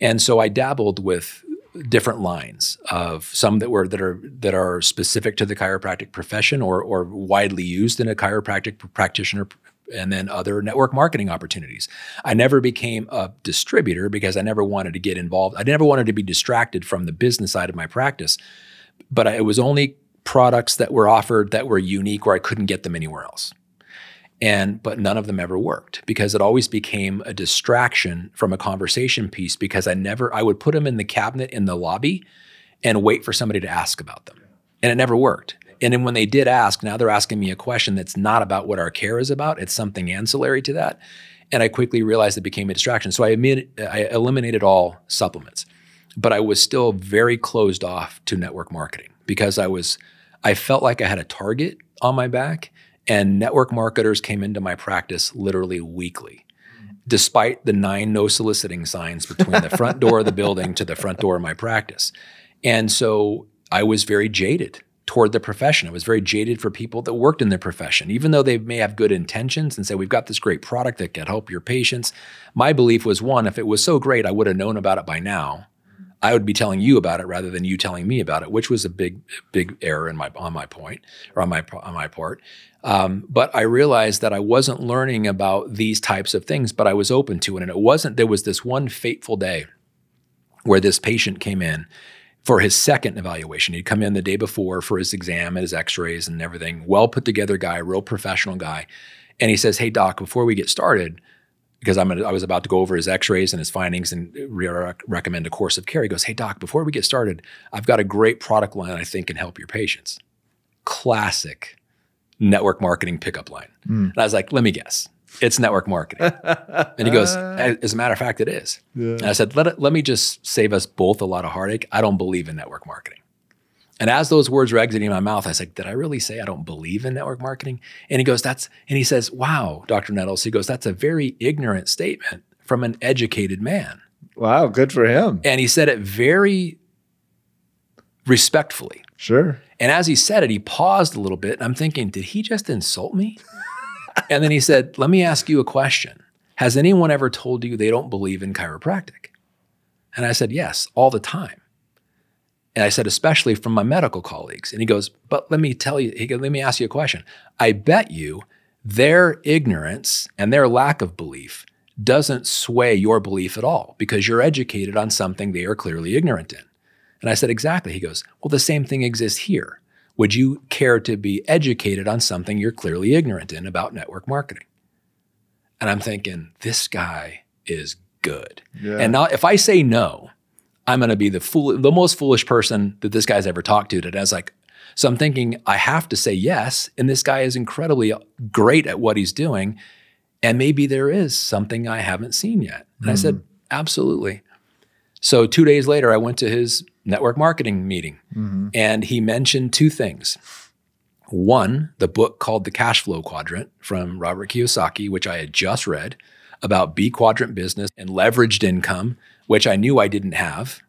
And so I dabbled with different lines of some that were that are that are specific to the chiropractic profession or or widely used in a chiropractic practitioner and then other network marketing opportunities. I never became a distributor because I never wanted to get involved. I never wanted to be distracted from the business side of my practice. But I, it was only products that were offered that were unique where I couldn't get them anywhere else. And but none of them ever worked because it always became a distraction from a conversation piece because I never I would put them in the cabinet in the lobby and wait for somebody to ask about them. And it never worked. And then when they did ask, now they're asking me a question that's not about what our care is about. It's something ancillary to that. And I quickly realized it became a distraction. So I, admit, I eliminated all supplements, but I was still very closed off to network marketing because I was, I felt like I had a target on my back and network marketers came into my practice literally weekly. Despite the nine no soliciting signs between the front door of the building to the front door of my practice. And so I was very jaded toward the profession. I was very jaded for people that worked in the profession, even though they may have good intentions and say, We've got this great product that can help your patients. My belief was one, if it was so great, I would have known about it by now. I would be telling you about it rather than you telling me about it, which was a big, big error in my on my point or on my on my part. Um, but I realized that I wasn't learning about these types of things, but I was open to it. And it wasn't. There was this one fateful day where this patient came in for his second evaluation. He'd come in the day before for his exam and his x-rays and everything. Well put together guy, real professional guy. And he says, "Hey doc, before we get started, because I'm gonna, I was about to go over his x-rays and his findings and re- recommend a course of care. He goes, "Hey doc, before we get started, I've got a great product line I think can help your patients." Classic network marketing pickup line. Hmm. And I was like, "Let me guess. It's network marketing." and he goes, "As a matter of fact, it is." And I said, let, it, let me just save us both a lot of heartache. I don't believe in network marketing. And as those words were exiting my mouth, I said, Did I really say I don't believe in network marketing? And he goes, That's, and he says, Wow, Dr. Nettles, he goes, That's a very ignorant statement from an educated man. Wow, good for him. And he said it very respectfully. Sure. And as he said it, he paused a little bit. And I'm thinking, Did he just insult me? And then he said, Let me ask you a question. Has anyone ever told you they don't believe in chiropractic? And I said, Yes, all the time. And I said, especially from my medical colleagues. And he goes, But let me tell you, he goes, let me ask you a question. I bet you their ignorance and their lack of belief doesn't sway your belief at all because you're educated on something they are clearly ignorant in. And I said, Exactly. He goes, Well, the same thing exists here. Would you care to be educated on something you're clearly ignorant in about network marketing? And I'm thinking, this guy is good. Yeah. And now if I say no, I'm going to be the fool, the most foolish person that this guy's ever talked to. That I was like, so I'm thinking I have to say yes, and this guy is incredibly great at what he's doing. And maybe there is something I haven't seen yet. And mm. I said, Absolutely. So two days later, I went to his network marketing meeting mm-hmm. and he mentioned two things. One, the book called The Cash Flow Quadrant from Robert Kiyosaki, which I had just read about B quadrant business and leveraged income, which I knew I didn't have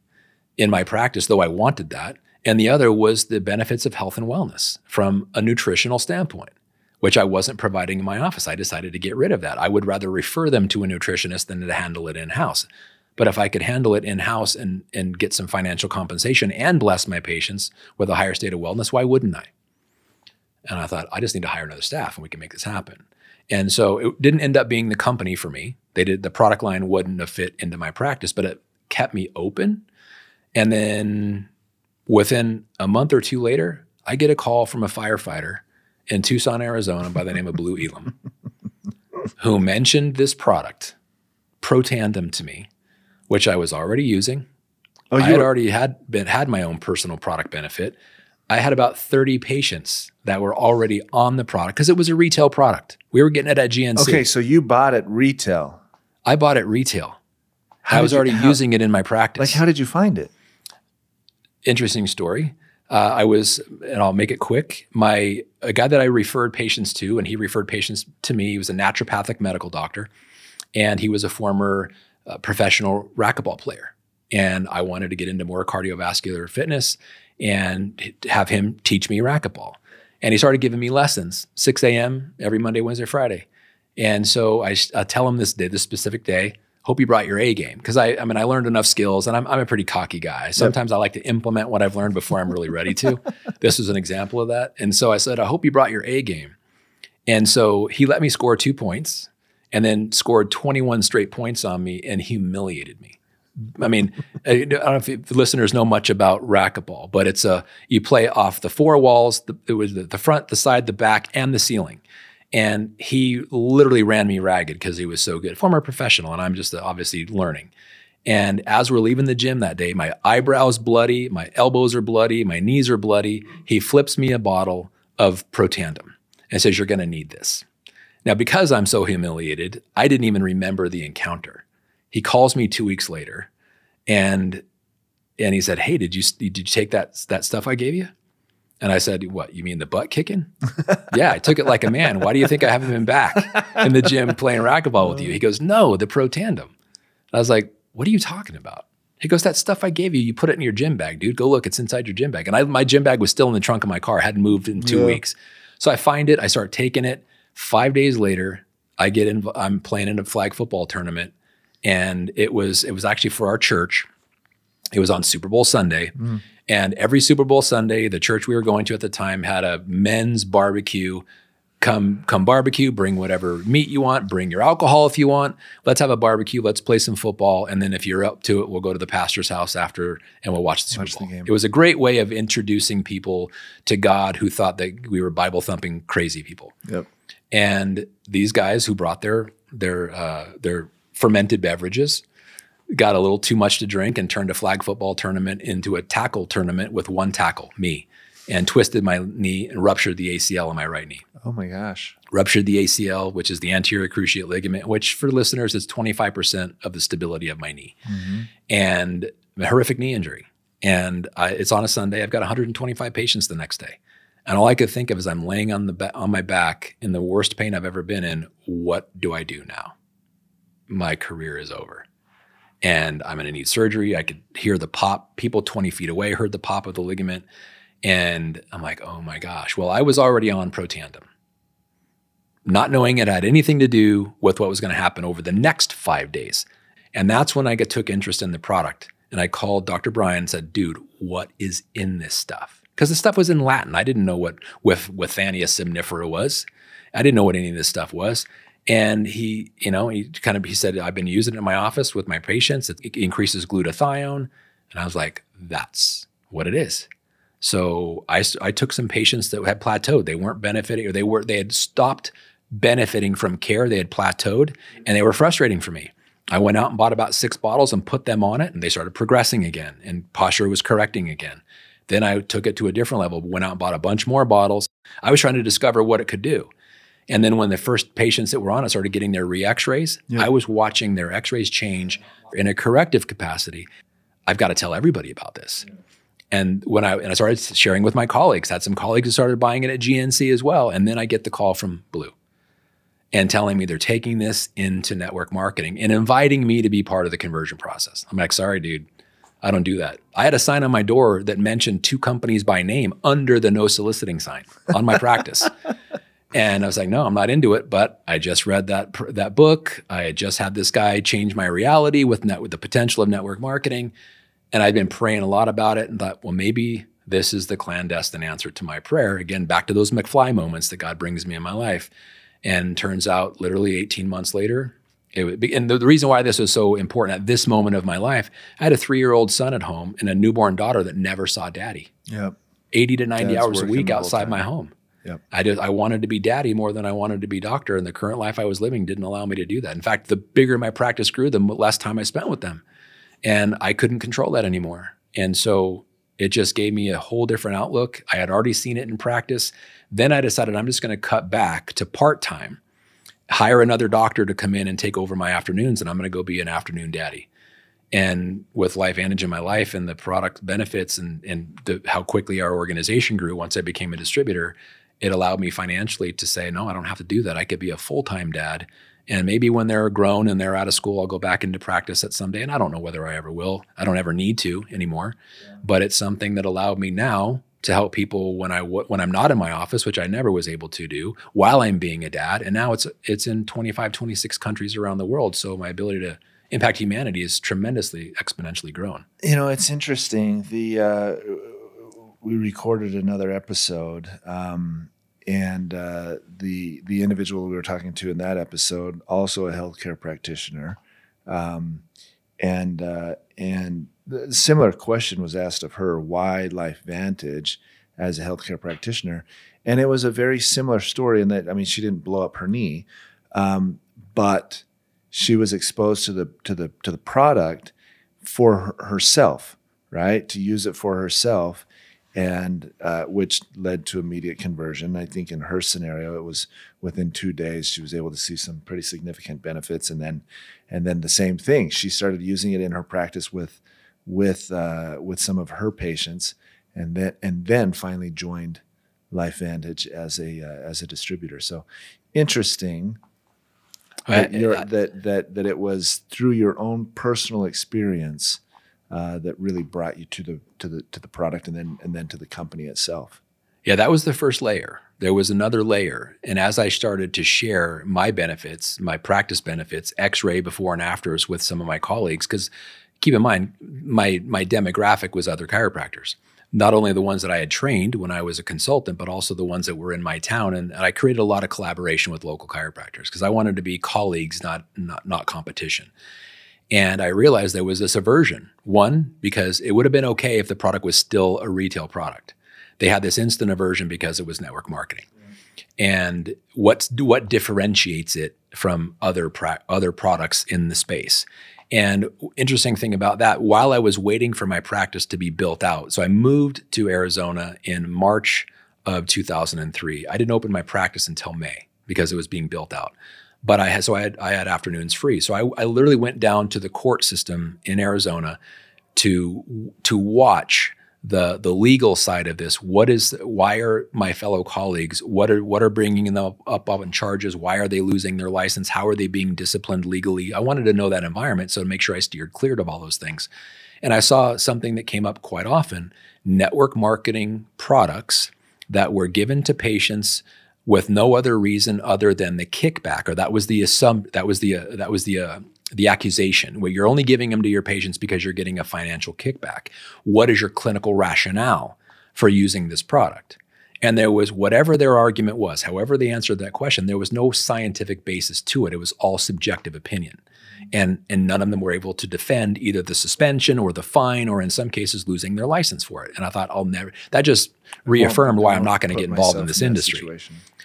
in my practice, though I wanted that. And the other was the benefits of health and wellness from a nutritional standpoint, which I wasn't providing in my office. I decided to get rid of that. I would rather refer them to a nutritionist than to handle it in house. But if I could handle it in house and, and get some financial compensation and bless my patients with a higher state of wellness, why wouldn't I? And I thought, I just need to hire another staff and we can make this happen. And so it didn't end up being the company for me. They did the product line wouldn't have fit into my practice, but it kept me open. And then within a month or two later, I get a call from a firefighter in Tucson, Arizona by the name of Blue Elam, who mentioned this product, Protandim, to me, which I was already using. Oh, I had were- already had been had my own personal product benefit. I had about 30 patients that were already on the product because it was a retail product. We were getting it at GNC. Okay, so you bought it retail. I bought it retail. How I was you, already how, using it in my practice. Like, how did you find it? Interesting story. Uh, I was, and I'll make it quick. My a guy that I referred patients to, and he referred patients to me. He was a naturopathic medical doctor, and he was a former uh, professional racquetball player. And I wanted to get into more cardiovascular fitness and have him teach me racquetball. And he started giving me lessons, 6 a.m. every Monday, Wednesday, Friday. And so I, I tell him this day, this specific day, hope you brought your A game. Because I, I mean, I learned enough skills and I'm, I'm a pretty cocky guy. Sometimes yep. I like to implement what I've learned before I'm really ready to. <laughs> this was an example of that. And so I said, I hope you brought your A game. And so he let me score two points and then scored 21 straight points on me and humiliated me. I mean, <laughs> I don't know if listeners know much about racquetball, but it's a you play off the four walls. The, it was the, the front, the side, the back, and the ceiling. And he literally ran me ragged because he was so good. Former professional, and I'm just obviously learning. And as we're leaving the gym that day, my eyebrows bloody, my elbows are bloody, my knees are bloody. He flips me a bottle of Protandim and says, "You're going to need this." Now, because I'm so humiliated, I didn't even remember the encounter. He calls me two weeks later, and and he said, "Hey, did you did you take that that stuff I gave you?" And I said, "What? You mean the butt kicking?" <laughs> yeah, I took it like a man. Why do you think I haven't been back in the gym playing racquetball with you? He goes, "No, the Protandim." I was like, "What are you talking about?" He goes, "That stuff I gave you, you put it in your gym bag, dude. Go look. It's inside your gym bag." And I, my gym bag was still in the trunk of my car. hadn't moved in two yeah. weeks. So I find it. I start taking it. Five days later, I get in. I'm playing in a flag football tournament, and it was it was actually for our church. It was on Super Bowl Sunday, mm. and every Super Bowl Sunday, the church we were going to at the time had a men's barbecue. Come, come barbecue. Bring whatever meat you want. Bring your alcohol if you want. Let's have a barbecue. Let's play some football, and then if you're up to it, we'll go to the pastor's house after and we'll watch the Super watch Bowl. The it was a great way of introducing people to God who thought that we were Bible thumping crazy people. Yep. And these guys who brought their their uh, their fermented beverages got a little too much to drink and turned a flag football tournament into a tackle tournament with one tackle, me, and twisted my knee and ruptured the ACL in my right knee. Oh my gosh. Ruptured the ACL, which is the anterior cruciate ligament, which for listeners is 25% of the stability of my knee. Mm-hmm. And a horrific knee injury. And I, it's on a Sunday. I've got 125 patients the next day. And all I could think of is I'm laying on the ba- on my back in the worst pain I've ever been in. What do I do now? My career is over. And I'm going to need surgery. I could hear the pop. People 20 feet away heard the pop of the ligament. And I'm like, oh my gosh. Well, I was already on Protandim, not knowing it had anything to do with what was going to happen over the next five days. And that's when I took interest in the product. And I called Dr. Brian and said, dude, what is in this stuff? Because the stuff was in Latin. I didn't know what with Withania somnifera was. I didn't know what any of this stuff was. And he, you know, he kind of he said, I've been using it in my office with my patients. It, it increases glutathione. And I was like, that's what it is. So I, I took some patients that had plateaued. They weren't benefiting or they were they had stopped benefiting from care. They had plateaued and they were frustrating for me. I went out and bought about six bottles and put them on it and they started progressing again and posture was correcting again. Then I took it to a different level, went out and bought a bunch more bottles. I was trying to discover what it could do. And then when the first patients that were on it started getting their re-X-rays, yeah. I was watching their X-rays change in a corrective capacity. I've got to tell everybody about this. And when I and I started sharing with my colleagues, had some colleagues who started buying it at GNC as well. And then I get the call from Blue and telling me they're taking this into network marketing and inviting me to be part of the conversion process. I'm like, sorry, dude, I don't do that. I had a sign on my door that mentioned two companies by name under the no soliciting sign on my practice. <laughs> And I was like, no, I'm not into it. But I just read that that book. I had just had this guy change my reality with net, with the potential of network marketing, and I'd been praying a lot about it and thought, well, maybe this is the clandestine answer to my prayer. Again, back to those McFly moments that God brings me in my life. And turns out, literally 18 months later, it and the, the, reason why this was so important at this moment of my life, I had a three year old son at home and a newborn daughter that never saw daddy. Yep. 80 to 90 Dad's hours a week outside my home. Yep. I did. I wanted to be daddy more than I wanted to be doctor, and the current life I was living didn't allow me to do that. In fact, the bigger my practice grew, the less time I spent with them, and I couldn't control that anymore. And so it just gave me a whole different outlook. I had already seen it in practice. Then I decided I'm just going to cut back to part time, hire another doctor to come in and take over my afternoons, and I'm going to go be an afternoon daddy. And with LifeVantage in my life and the product benefits and, and the, how quickly our organization grew once I became a distributor, it allowed me financially to say, no, I don't have to do that. I could be a full time dad. And maybe when they're grown and they're out of school, I'll go back into practice at some day. And I don't know whether I ever will. I don't ever need to anymore. Yeah. But it's something that allowed me now to help people when I when I'm not in my office, which I never was able to do while I'm being a dad. And now it's it's in 25, 26 countries around the world. So my ability to impact humanity is tremendously exponentially grown. You know, it's interesting. The uh, we recorded another episode, um, and uh, the the individual we were talking to in that episode, also a healthcare practitioner, um, and uh, and the similar question was asked of her why LifeVantage as a healthcare practitioner and it was a very similar story in that i mean she didn't blow up her knee um, but she was exposed to the to the to the product for herself right to use it for herself and uh, which led to immediate conversion. I think in her scenario, it was within two days she was able to see some pretty significant benefits, and then and then the same thing. She started using it in her practice with with uh, with some of her patients, and then and then finally joined LifeVantage as a uh, as a distributor. So interesting. That, I, I, that that that it was through your own personal experience uh, that really brought you to the to the to the product and then and then to the company itself. Yeah, that was the first layer. There was another layer, and as I started to share my benefits, my practice benefits, X-ray before and afters with some of my colleagues, because keep in mind my my demographic was other chiropractors not only the ones that I had trained when I was a consultant, but also the ones that were in my town. And, and I created a lot of collaboration with local chiropractors because I wanted to be colleagues, not, not, not competition. And I realized there was this aversion. One, because it would have been okay if the product was still a retail product. They had this instant aversion because it was network marketing. And what's what differentiates it from other other products in the space? And interesting thing about that, while I was waiting for my practice to be built out, so I moved to Arizona in March of 2003. I didn't open my practice until May because it was being built out but I had so I had I had afternoons free. So I, I literally went down to the court system in Arizona to to watch the the legal side of this. What is why are my fellow colleagues what are what are bringing them up, on charges? Why are they losing their license? How are they being disciplined legally? I wanted to know that environment so to make sure I steered clear of all those things. And I saw something that came up quite often: network marketing products that were given to patients with no other reason other than the kickback, or that was the assum- that was the uh, that was the uh, the accusation where you're only giving them to your patients because you're getting a financial kickback. What is your clinical rationale for using this product? And there was whatever their argument was, however they answered that question, there was no scientific basis to it. It was all subjective opinion. And, and none of them were able to defend either the suspension or the fine, or in some cases, losing their license for it. And I thought, I'll never, that just reaffirmed why I'm not going to get involved in this in industry.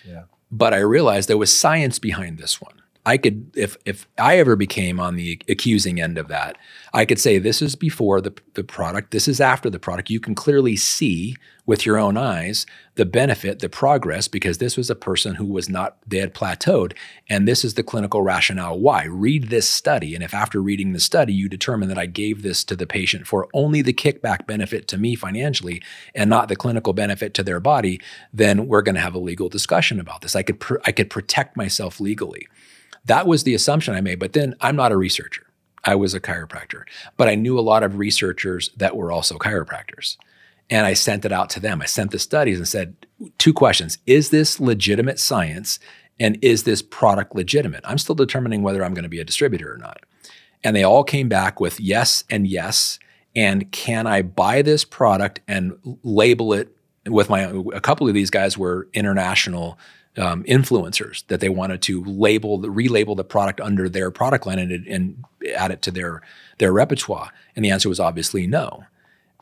Yeah. But I realized there was science behind this one. I could, if if I ever became on the accusing end of that, I could say this is before the, the product, this is after the product. You can clearly see with your own eyes the benefit, the progress, because this was a person who was not, they had plateaued. And this is the clinical rationale why. Read this study. And if after reading the study, you determine that I gave this to the patient for only the kickback benefit to me financially and not the clinical benefit to their body, then we're going to have a legal discussion about this. I could, pr- I could protect myself legally. That was the assumption I made. But then I'm not a researcher. I was a chiropractor, but I knew a lot of researchers that were also chiropractors. And I sent it out to them. I sent the studies and said, two questions Is this legitimate science? And is this product legitimate? I'm still determining whether I'm going to be a distributor or not. And they all came back with yes and yes. And can I buy this product and label it with my, a couple of these guys were international um, influencers that they wanted to label, relabel the product under their product line and, and add it to their their repertoire. And the answer was obviously no.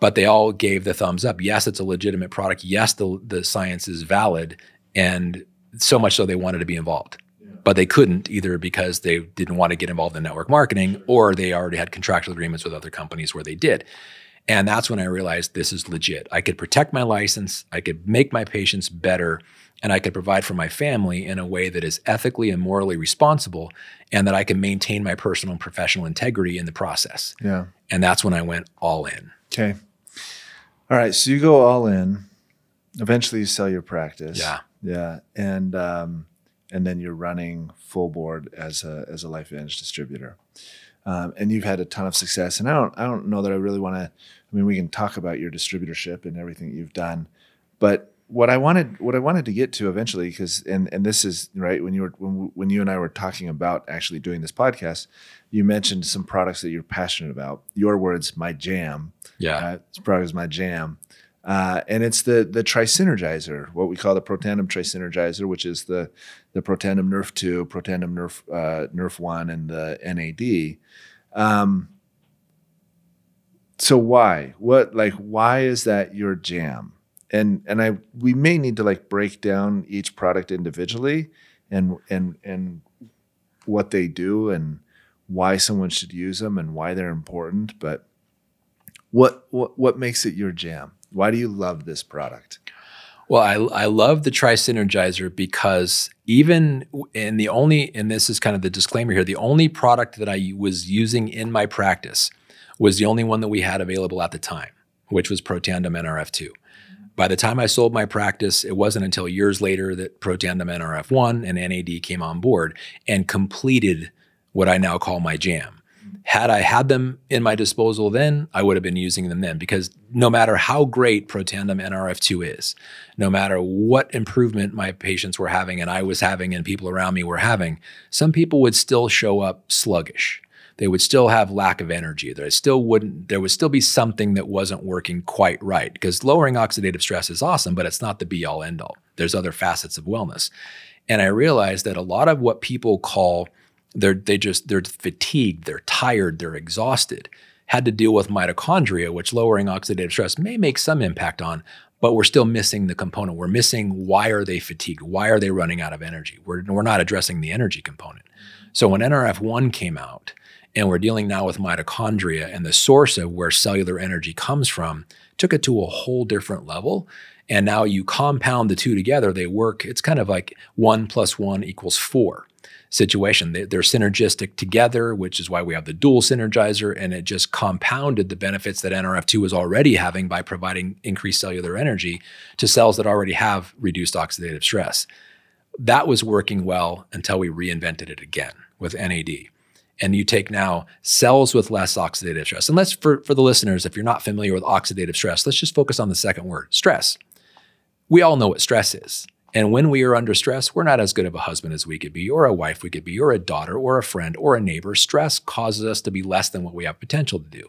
But they all gave the thumbs up. Yes, it's a legitimate product. Yes, the the science is valid, and so much so they wanted to be involved. But they couldn't either because they didn't want to get involved in network marketing, or they already had contractual agreements with other companies where they did. And that's when I realized this is legit. I could protect my license, I could make my patients better, and I could provide for my family in a way that is ethically and morally responsible and that I can maintain my personal and professional integrity in the process. Yeah. And that's when I went all in. Okay. All right. So you go all in. Eventually you sell your practice. Yeah. Yeah. And um, and then you're running full board as a as a LifeVantage distributor. Um, and you've had a ton of success. And I don't I don't know that I really want to. I mean, we can talk about your distributorship and everything you've done, but what I wanted what I wanted to get to eventually because and and this is right when you were when when you and I were talking about actually doing this podcast, you mentioned some products that you're passionate about. Your words, my jam. Yeah, uh, this product is my jam. Uh, and it's the the trisynergizer, what we call the Protandim trisynergizer, which is the the Protandim Nerf two, Protandim Nerf uh, Nerf one, and the NAD. Um, so why? What like why is that your jam? And and I we may need to like break down each product individually and and and what they do and why someone should use them and why they're important. But what what what makes it your jam? Why do you love this product? Well, I, I love the Tri-Synergizer because even in the only, and this is kind of the disclaimer here, the only product that I was using in my practice was the only one that we had available at the time, which was Protandim NRF2. Mm-hmm. By the time I sold my practice, it wasn't until years later that Protandim NRF1 and NAD came on board and completed what I now call my jam. Had I had them in my disposal then, I would have been using them then because no matter how great Protandim NRF2 is, no matter what improvement my patients were having and I was having and people around me were having, some people would still show up sluggish. They would still have lack of energy. There still wouldn't there would still be something that wasn't working quite right because lowering oxidative stress is awesome, but it's not the be all end all. There's other facets of wellness. And I realized that a lot of what people call they're they just they're fatigued, they're tired, they're exhausted. Had to deal with mitochondria, which lowering oxidative stress may make some impact on, but we're still missing the component. We're missing why are they fatigued? Why are they running out of energy? We're, we're not addressing the energy component. So when NRF1 came out, and we're dealing now with mitochondria and the source of where cellular energy comes from, took it to a whole different level. And now you compound the two together, they work. It's kind of like one plus one equals four situation. They, are synergistic together, which is why we have the dual synergizer, and it just compounded the benefits that NRF2 was already having by providing increased cellular energy to cells that already have reduced oxidative stress. That was working well until we reinvented it again with NAD. And you take now cells with less oxidative stress. And let's, for, for the listeners, if you're not familiar with oxidative stress, let's just focus on the second word stress. We all know what stress is. And when we are under stress, we're not as good of a husband as we could be, or a wife we could be, or a daughter, or a friend, or a neighbor. Stress causes us to be less than what we have potential to do.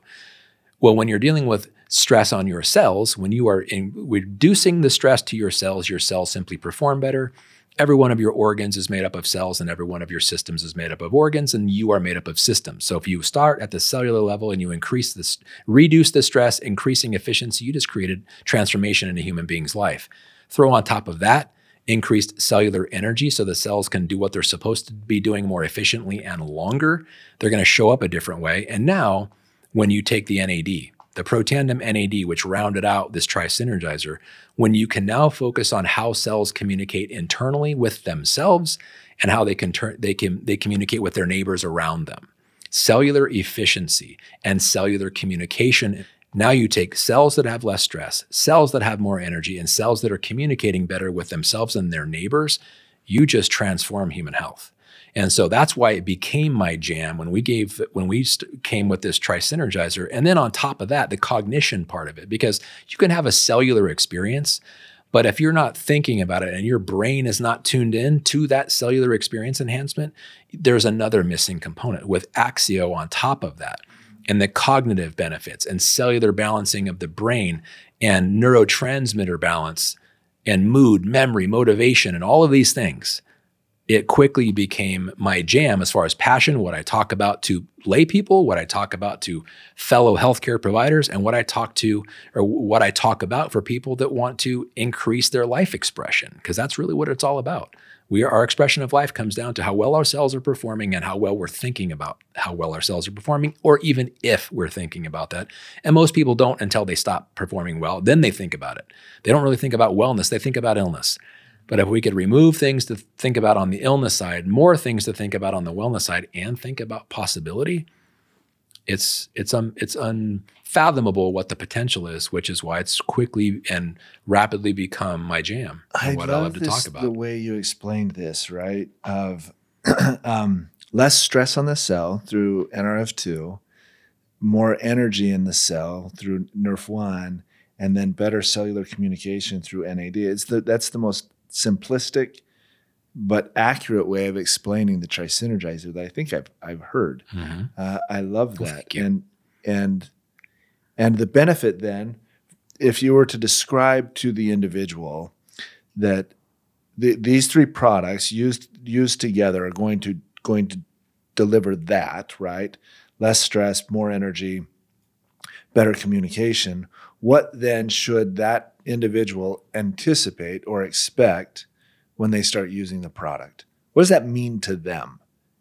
Well, when you're dealing with stress on your cells, when you are in, reducing the stress to your cells, your cells simply perform better. Every one of your organs is made up of cells, and every one of your systems is made up of organs, and you are made up of systems. So if you start at the cellular level and you increase this, reduce the stress, increasing efficiency, you just created transformation in a human being's life. Throw on top of that increased cellular energy so the cells can do what they're supposed to be doing more efficiently and longer. They're going to show up a different way. And now, when you take the NAD, the Protandim NAD, which rounded out this trisynergizer, when you can now focus on how cells communicate internally with themselves and how they can turn they can they communicate with their neighbors around them. Cellular efficiency and cellular communication now you take cells that have less stress, cells that have more energy, and cells that are communicating better with themselves and their neighbors. You just transform human health. And so that's why it became my jam when we gave when we st- came with this trisynergizer. And then on top of that, the cognition part of it, because you can have a cellular experience, but if you're not thinking about it and your brain is not tuned in to that cellular experience enhancement, there's another missing component with Axio on top of that and the cognitive benefits and cellular balancing of the brain and neurotransmitter balance and mood, memory, motivation, and all of these things, it quickly became my jam as far as passion, what I talk about to lay people, what I talk about to fellow healthcare providers, and what I talk to or what I talk about for people that want to increase their life expression, because that's really what it's all about we are, our expression of life comes down to how well our cells are performing and how well we're thinking about how well our cells are performing, or even if we're thinking about that. And most people don't until they stop performing well. Then they think about it. They don't really think about wellness, they think about illness. But if we could remove things to think about on the illness side, more things to think about on the wellness side, and think about possibility, it's it's um it's unfathomable what the potential is, which is why it's quickly and rapidly become my jam. I what love I love to this, talk about. the way you explained this, right? Of <clears throat> um, less stress on the cell through NRF2, more energy in the cell through NRF1, and then better cellular communication through NAD. It's the, that's the most simplistic but accurate way of explaining the trisynergizer that I think I've I've heard. Mm-hmm. Uh, I love Well, that, you. and and and the benefit then, if you were to describe to the individual that the, these three products used used together are going to going to deliver that right, less stress, more energy, better communication. What then should that individual anticipate or expect when they start using the product? What does that mean to them,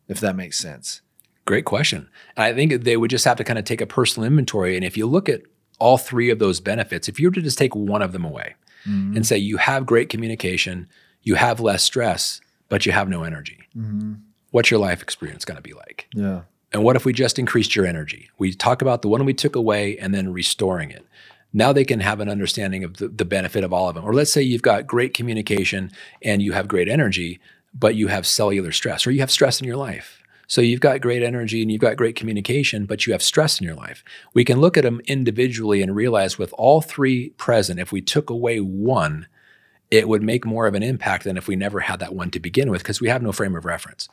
if that makes sense? Great question. And I think they would just have to kind of take a personal inventory. And if you look at all three of those benefits, if you were to just take one of them away Mm-hmm. and say you have great communication, you have less stress, but you have no energy, Mm-hmm. what's your life experience going to be like? Yeah. And what if we just increased your energy? We talk about the one we took away and then restoring it. Now they can have an understanding of the, the benefit of all of them. Or let's say you've got great communication and you have great energy, but you have cellular stress or you have stress in your life. So you've got great energy and you've got great communication, but you have stress in your life. We can look at them individually and realize with all three present, if we took away one, it would make more of an impact than if we never had that one to begin with because we have no frame of reference.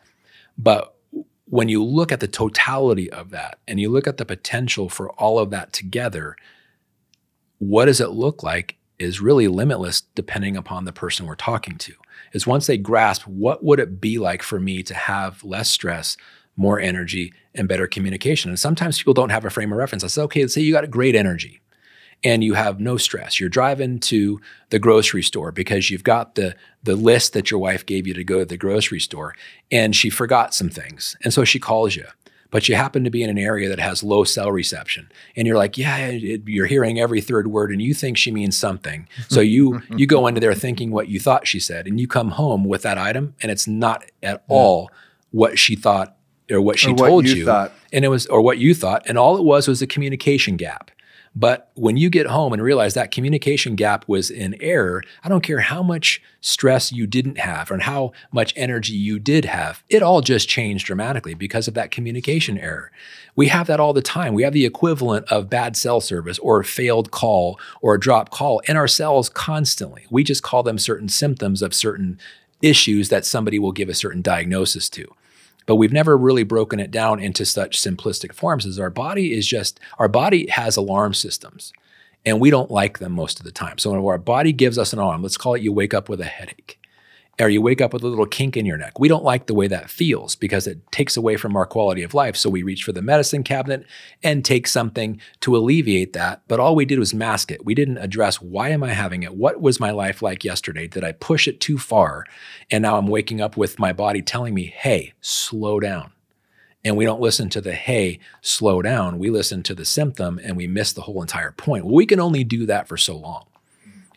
But when you look at the totality of that and you look at the potential for all of that together, what does it look like is really limitless depending upon the person we're talking to. Is once they grasp what would it be like for me to have less stress, more energy, and better communication. And sometimes people don't have a frame of reference. I say, okay, let's say you got a great energy and you have no stress. You're driving to the grocery store because you've got the the list that your wife gave you to go to the grocery store and she forgot some things. And so she calls you. But you happen to be in an area that has low cell reception and you're like, yeah, it, you're hearing every third word and you think she means something. So mm-hmm. you mm-hmm. you go into there thinking what you thought she said and you come home with that item and it's not at all what she thought or what she Or what told you you thought. and it was or what you thought and all it was was a communication gap but when you get home and realize that communication gap was an error i don't care how much stress you didn't have and how much energy you did have it all just changed dramatically because of that communication error. We have that all the time. We have the equivalent of bad cell service or a failed call or a drop call in our cells constantly. We just call them certain symptoms of certain issues that somebody will give a certain diagnosis to but we've never really broken it down into such simplistic forms as our body is just our body has alarm systems and we don't like them most of the time. So when our body gives us an alarm let's call it you wake up with a headache or you wake up with a little kink in your neck. We don't like the way that feels because it takes away from our quality of life. So we reach for the medicine cabinet and take something to alleviate that. But all we did was mask it. We didn't address why am I having it? What was my life like yesterday? Did I push it too far? And now I'm waking up with my body telling me, hey, slow down. And we don't listen to the, hey, slow down. We listen to the symptom and we miss the whole entire point. Well, we can only do that for so long.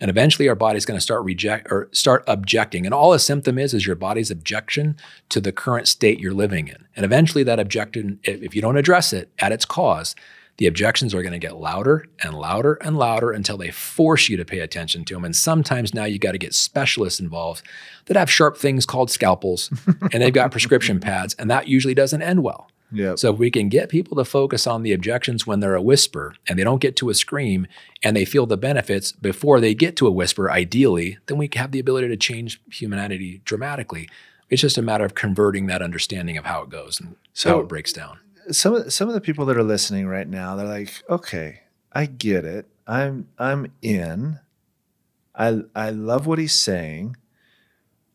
And eventually our body's going to start reject or start objecting. And all a symptom is is your body's objection to the current state you're living in. And eventually that objection, if you don't address it at its cause, the objections are going to get louder and louder and louder until they force you to pay attention to them. And sometimes now you got to get specialists involved that have sharp things called scalpels <laughs> and they've got prescription pads, and that usually doesn't end well. Yep. So if we can get people to focus on the objections when they're a whisper and they don't get to a scream and they feel the benefits before they get to a whisper, ideally, then we have the ability to change humanity dramatically. It's just a matter of converting that understanding of how it goes and So- how it breaks down. some of some of the people that are listening right now, they're like, okay, I get it. I'm I'm in. I I love what he's saying.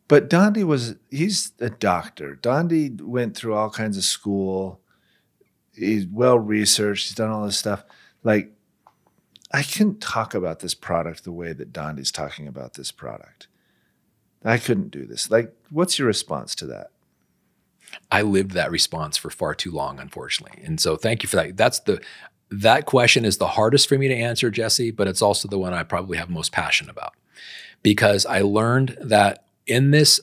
But Dondee was he's a doctor. Dondee went through all kinds of school. He's well researched, he's done all this stuff. Like I couldn't talk about this product the way that Dondee's talking about this product. I couldn't do this. Like, what's your response to that? I lived that response for far too long, unfortunately. And so thank you for that. That's the that question is the hardest for me to answer, Jesse, but it's also the one I probably have most passion about. Because I learned that in this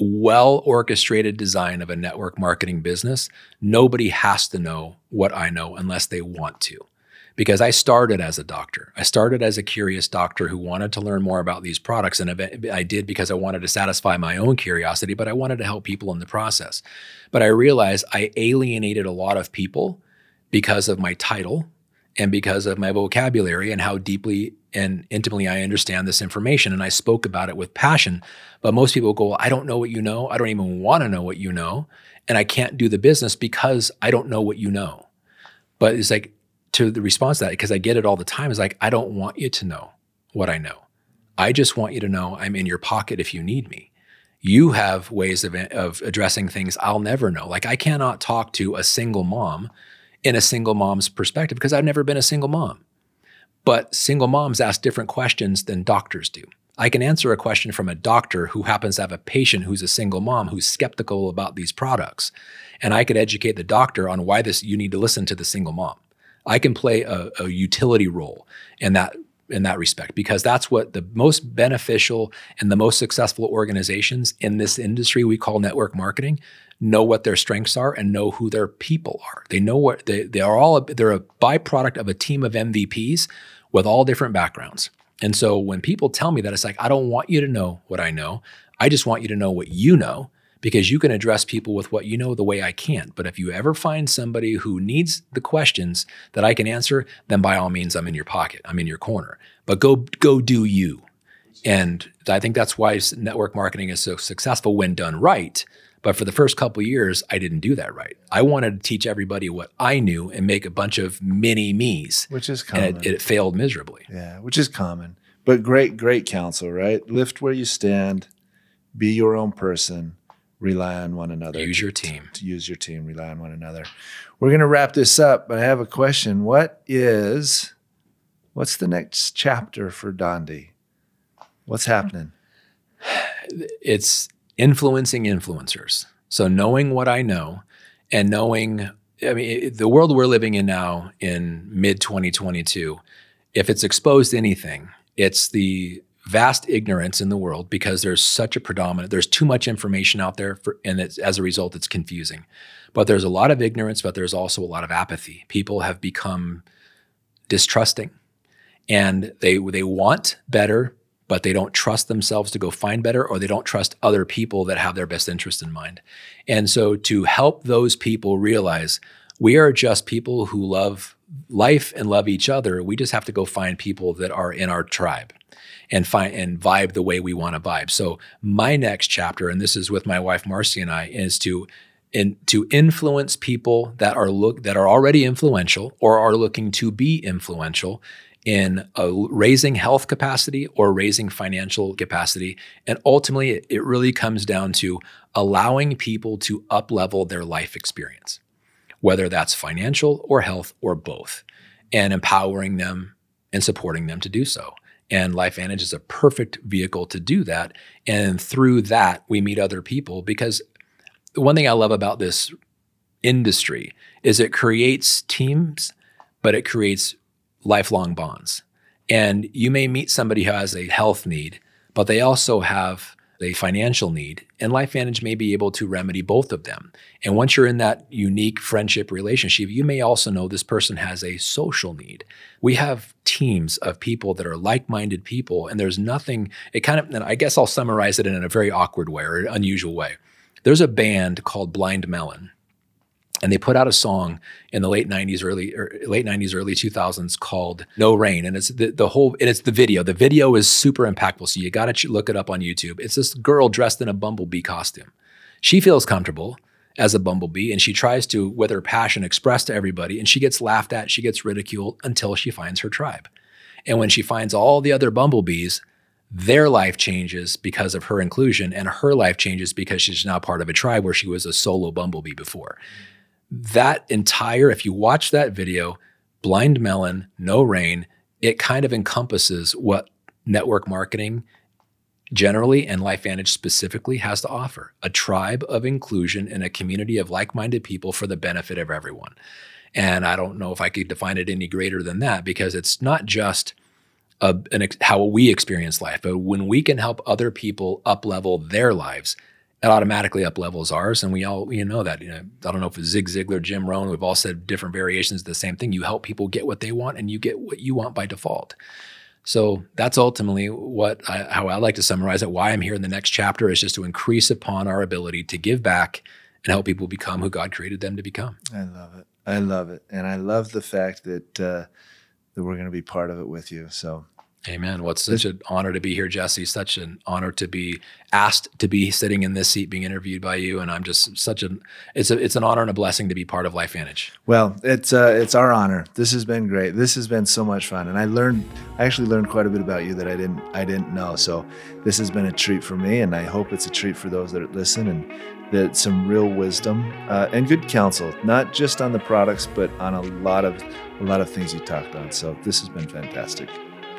well orchestrated design of a network marketing business, nobody has to know what I know unless they want to. Because I started as a doctor. I started as a curious doctor who wanted to learn more about these products. And I did because I wanted to satisfy my own curiosity, but I wanted to help people in the process. But I realized I alienated a lot of people because of my title and because of my vocabulary and how deeply and intimately I understand this information. And I spoke about it with passion. But most people go, well, I don't know what you know. I don't even want to know what you know. And I can't do the business because I don't know what you know. But it's like, to the response to that, because I get it all the time, is like, I don't want you to know what I know. I just want you to know I'm in your pocket if you need me. You have ways of, of addressing things I'll never know. Like, I cannot talk to a single mom in a single mom's perspective because I've never been a single mom. But single moms ask different questions than doctors do. I can answer a question from a doctor who happens to have a patient who's a single mom who's skeptical about these products. And I could educate the doctor on why this you need to listen to the single mom. I can play a, a utility role in that in that respect because that's what the most beneficial and the most successful organizations in this industry we call network marketing know what their strengths are and know who their people are. They know what they, they are all they're a byproduct of a team of MVPs with all different backgrounds. And so when people tell me that it's like I don't want you to know what I know. I just want you to know what you know because you can address people with what you know the way I can't. But if you ever find somebody who needs the questions that I can answer, then by all means, I'm in your pocket. I'm in your corner. But go go do you. And I think that's why network marketing is so successful when done right. But for the first couple years, I didn't do that right. I wanted to teach everybody what I knew and make a bunch of mini me's, Which is common. and it, it failed miserably. Yeah, which is common. But great, great counsel, right? Lift where you stand, be your own person, rely on one another. Use your team. To use your team, rely on one another. We're going to wrap this up, but I have a question. What is, what's the next chapter for Dondee? What's happening? <sighs> it's influencing influencers. So knowing what I know and knowing, I mean, the world we're living in now in mid 2022, if it's exposed to anything, it's the vast ignorance in the world because there's such a predominant, there's too much information out there, for, and as a result, it's confusing. But there's a lot of ignorance, but there's also a lot of apathy. People have become distrusting and they they want better but they don't trust themselves to go find better or they don't trust other people that have their best interest in mind and so to help those people realize we are just people who love life and love each other we just have to go find people that are in our tribe and find and vibe the way we want to vibe so my next chapter and this is with my wife Marci and i is to in, to influence people that are look that are already influential or are looking to be influential in a raising health capacity or raising financial capacity. And ultimately, it really comes down to allowing people to up level their life experience, whether that's financial or health or both, and empowering them and supporting them to do so. And LifeVantage is a perfect vehicle to do that. And through that, we meet other people because the one thing I love about this industry is it creates teams, but it creates lifelong bonds. And you may meet somebody who has a health need, but they also have a financial need, and LifeVantage may be able to remedy both of them. And once you're in that unique friendship relationship, you may also know this person has a social need. We have teams of people that are like minded people, and there's nothing, it kind of, and I guess I'll summarize it in a very awkward way or unusual way. There's a band called Blind Melon and they put out a song in the late 90s early er, late 90s early 2000s called no rain. And it's the, the whole and it's the video. The video is super impactful. So you got to look it up on youtube. It's this girl dressed in a bumblebee costume. She feels comfortable as a bumblebee and she tries to with her passion express to everybody and she gets laughed at. She gets ridiculed until she finds her tribe. And when she finds all the other bumblebees their life changes because of her inclusion and her life changes because she's now part of a tribe where she was a solo bumblebee before. mm-hmm that entire, if you watch that video, Blind Melon, No Rain, it kind of encompasses what network marketing generally and LifeVantage specifically has to offer a tribe of inclusion and a community of like minded people for the benefit of everyone. And I don't know if I could define it any greater than that because it's not just a, an, how we experience life, but when we can help other people up level their lives, it automatically up levels ours. And we all, you know that, you know, I don't know if it's Zig Ziglar, Jim Rohn, we've all said different variations of the same thing. You help people get what they want and you get what you want by default. So that's ultimately what I, how I like to summarize it. Why I'm here in the next chapter is just to increase upon our ability to give back and help people become who God created them to become. I love it. I love it, and I love the fact that uh, that we're going to be part of it with you. So Amen. Well, it's such an honor to be here, Jesse. Such an honor to be asked to be sitting in this seat, being interviewed by you, and I'm just such an it's a it's an honor and a blessing to be part of LifeVantage. Well, it's uh, it's our honor. This has been great. This has been so much fun, and I learned I actually learned quite a bit about you that I didn't I didn't know. So this has been a treat for me, and I hope it's a treat for those that listen and that some real wisdom uh, and good counsel, not just on the products, but on a lot of a lot of things you talked on. So this has been fantastic.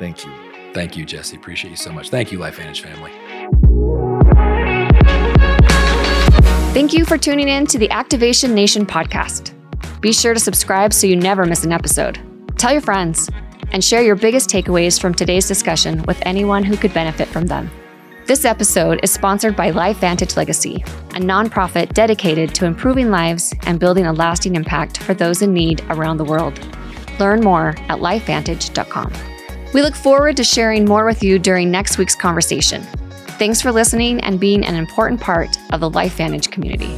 Thank you. Thank you, Jesse. Appreciate you so much. Thank you, LifeVantage family. Thank you for tuning in to the Activation Nation podcast. Be sure to subscribe so you never miss an episode. Tell your friends and share your biggest takeaways from today's discussion with anyone who could benefit from them. This episode is sponsored by LifeVantage Legacy, a nonprofit dedicated to improving lives and building a lasting impact for those in need around the world. Learn more at lifevantage.com. We look forward to sharing more with you during next week's conversation. Thanks for listening and being an important part of the LifeVantage community.